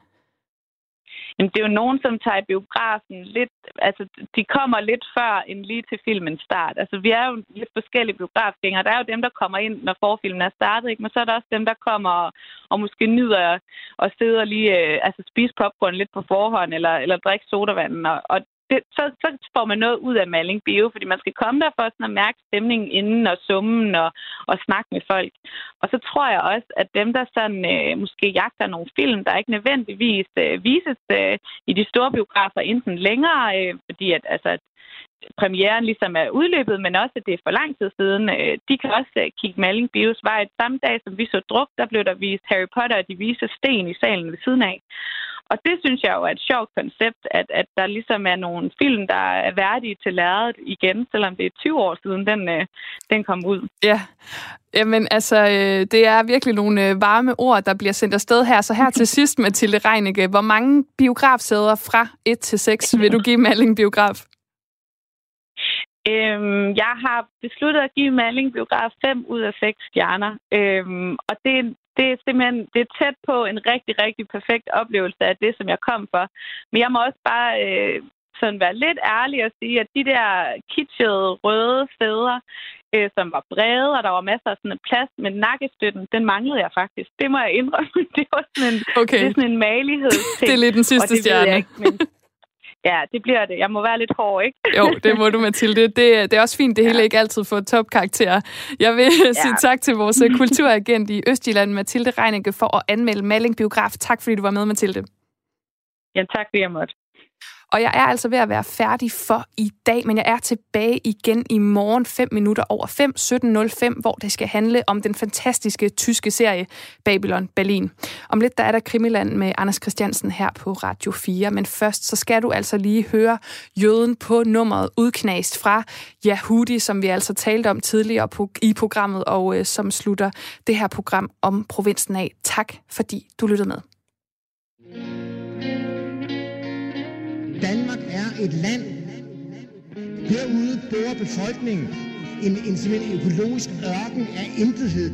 [SPEAKER 14] Jamen, det er jo nogen, som tager biografen lidt... Altså, de kommer lidt før end lige til filmens start. Altså, vi er jo lidt forskellige biografgængere. Der er jo dem, der kommer ind, når forfilmen er startet, ikke? Men så er der også dem, der kommer og, og måske nyder at sidde og lige øh, altså, spise popcorn lidt på forhånd, eller, eller drikke sodavanden. Og, og det, så, så får man noget ud af Malling Bio, fordi man skal komme der for sådan at mærke stemningen inden og summen og, og snakke med folk. Og så tror jeg også, at dem, der sådan, øh, måske jagter nogle film, der ikke nødvendigvis øh, vises øh, i de store biografer enten længere, øh, fordi at, altså, at premieren ligesom er udløbet, men også, at det er for lang tid siden. Øh, de kan også øh, kigge Malling Bios vej. Samme dag, som vi så druk, der blev der vist Harry Potter og de vise sten i salen ved siden af. Og det synes jeg jo er et sjovt koncept, at, at der ligesom er nogle film, der er værdige til lærret igen, selvom det er 20 år siden, den, øh, den kom ud.
[SPEAKER 1] Ja, Jamen altså, øh, det er virkelig nogle øh, varme ord, der bliver sendt afsted her. Så her til sidst, Mathilde Reinicke, hvor mange biografsæder fra 1 til 6 vil du give Malling Biograf?
[SPEAKER 14] Øhm, jeg har besluttet at give Malling Biograf 5 ud af 6 stjerner. Øhm, og det, det er simpelthen det er tæt på en rigtig, rigtig perfekt oplevelse af det, som jeg kom for. Men jeg må også bare øh, sådan være lidt ærlig og sige, at de der kitschede røde sæder, øh, som var brede, og der var masser af sådan en plads med nakkestøtten, den manglede jeg faktisk. Det må jeg indrømme. Det var sådan en,
[SPEAKER 1] okay.
[SPEAKER 14] det er sådan en malighed.
[SPEAKER 1] det er lidt den sidste stjerne.
[SPEAKER 14] Ikke, men Ja, det bliver det. Jeg må være lidt hård, ikke?
[SPEAKER 1] jo, det må du, Mathilde. Det, det er også fint, det hele ja. ikke altid får topkarakter. Jeg vil ja. sige tak til vores øh, kulturagent i Østjylland, Mathilde Reinicke, for at anmelde Malling Biograf. Tak, fordi du var med, Mathilde.
[SPEAKER 14] Ja, tak fordi jeg måtte.
[SPEAKER 1] Og jeg er altså ved at være færdig for i dag, men jeg er tilbage igen i morgen 5 minutter over 5, 17.05, hvor det skal handle om den fantastiske tyske serie Babylon Berlin. Om lidt der er der Krimiland med Anders Christiansen her på Radio 4, men først så skal du altså lige høre jøden på nummeret udknast fra Yahudi, som vi altså talte om tidligere på, i programmet, og øh, som slutter det her program om provinsen af. Tak fordi du lyttede med.
[SPEAKER 15] Danmark er et land. Herude bor befolkningen en, en simpelthen økologisk ørken af intethed.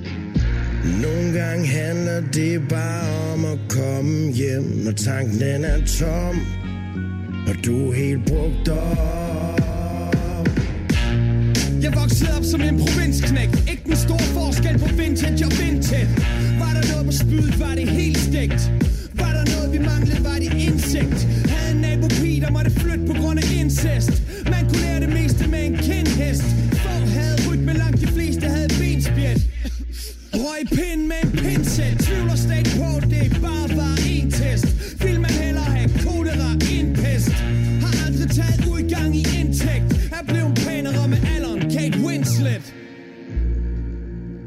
[SPEAKER 16] Nogle gange handler det bare om at komme hjem, når tanken den er tom, og du er helt brugt op.
[SPEAKER 17] Jeg voksede op som en provinsknæk Ikke den store forskel på vintage og vintage Var der noget på spydet, var det helt stegt Var der noget, vi manglede, var det indsigt der måtte flytte på grund af incest. Man kunne lære det meste med en kindhest. Få havde rytme langt, de fleste havde benspjæt. Røg pind med en pinsæt Tvivler slet på, det bare var en test. Vil man hellere have kodera end pest? Har aldrig taget udgang i indtægt. Er blevet pænere med alderen. Kate Winslet.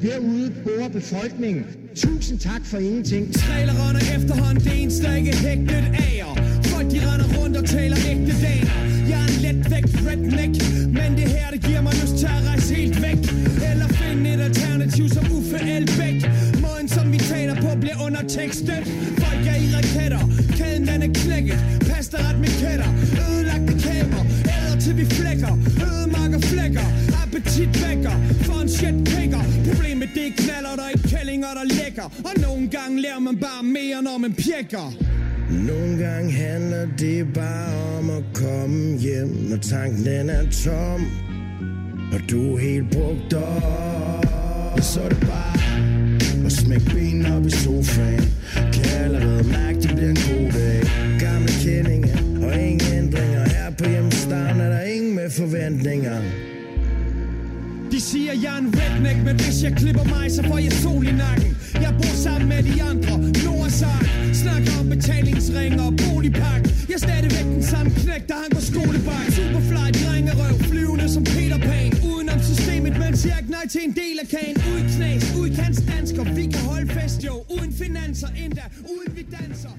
[SPEAKER 15] Herude bor befolkningen. Tusind tak for ingenting.
[SPEAKER 17] Render efterhånden, det eneste der ikke hægtet af Folk de render rundt og taler ægte daner Jeg er en let væk redneck Men det her det giver mig lyst til at rejse helt væk. Eller finde et alternativ som Uffe Elbæk. Måden som vi taler på bliver undertekstet. Folk er i raketter Kæden den er knækket. Pasta ret med kætter Ødelagte kæber Æder til vi flækker Ødemarker flækker. Appetit vækker For en shit kigger Problemet det er knaller der ikke kællinger der lækker. Og nogle gange lærer man bare mere når man pjekker
[SPEAKER 16] nogle gange handler det bare om at komme hjem, når tanken den er tom, og du er helt brugt op. Så er det bare at smække benene op i sofaen. Kan allerede mærke, det bliver en god dag. Gamle kendinger og ingen ændringer. Her på hjemstavn er der ingen med forventninger.
[SPEAKER 17] De siger, jeg er en redneck, men hvis jeg klipper mig, så får jeg sol i nakken. Jeg bor sammen med de andre, Nordsang. Snakker om betalingsring og boligpakke. Jeg er stadigvæk den samme knæk, der han går skolebak. Superfly, drengerøv, flyvende som Peter Pan. Udenom systemet, men siger ikke nej til en del af kagen Uden knas, uden dansker Vi kan holde fest jo Uden finanser endda, uden vi danser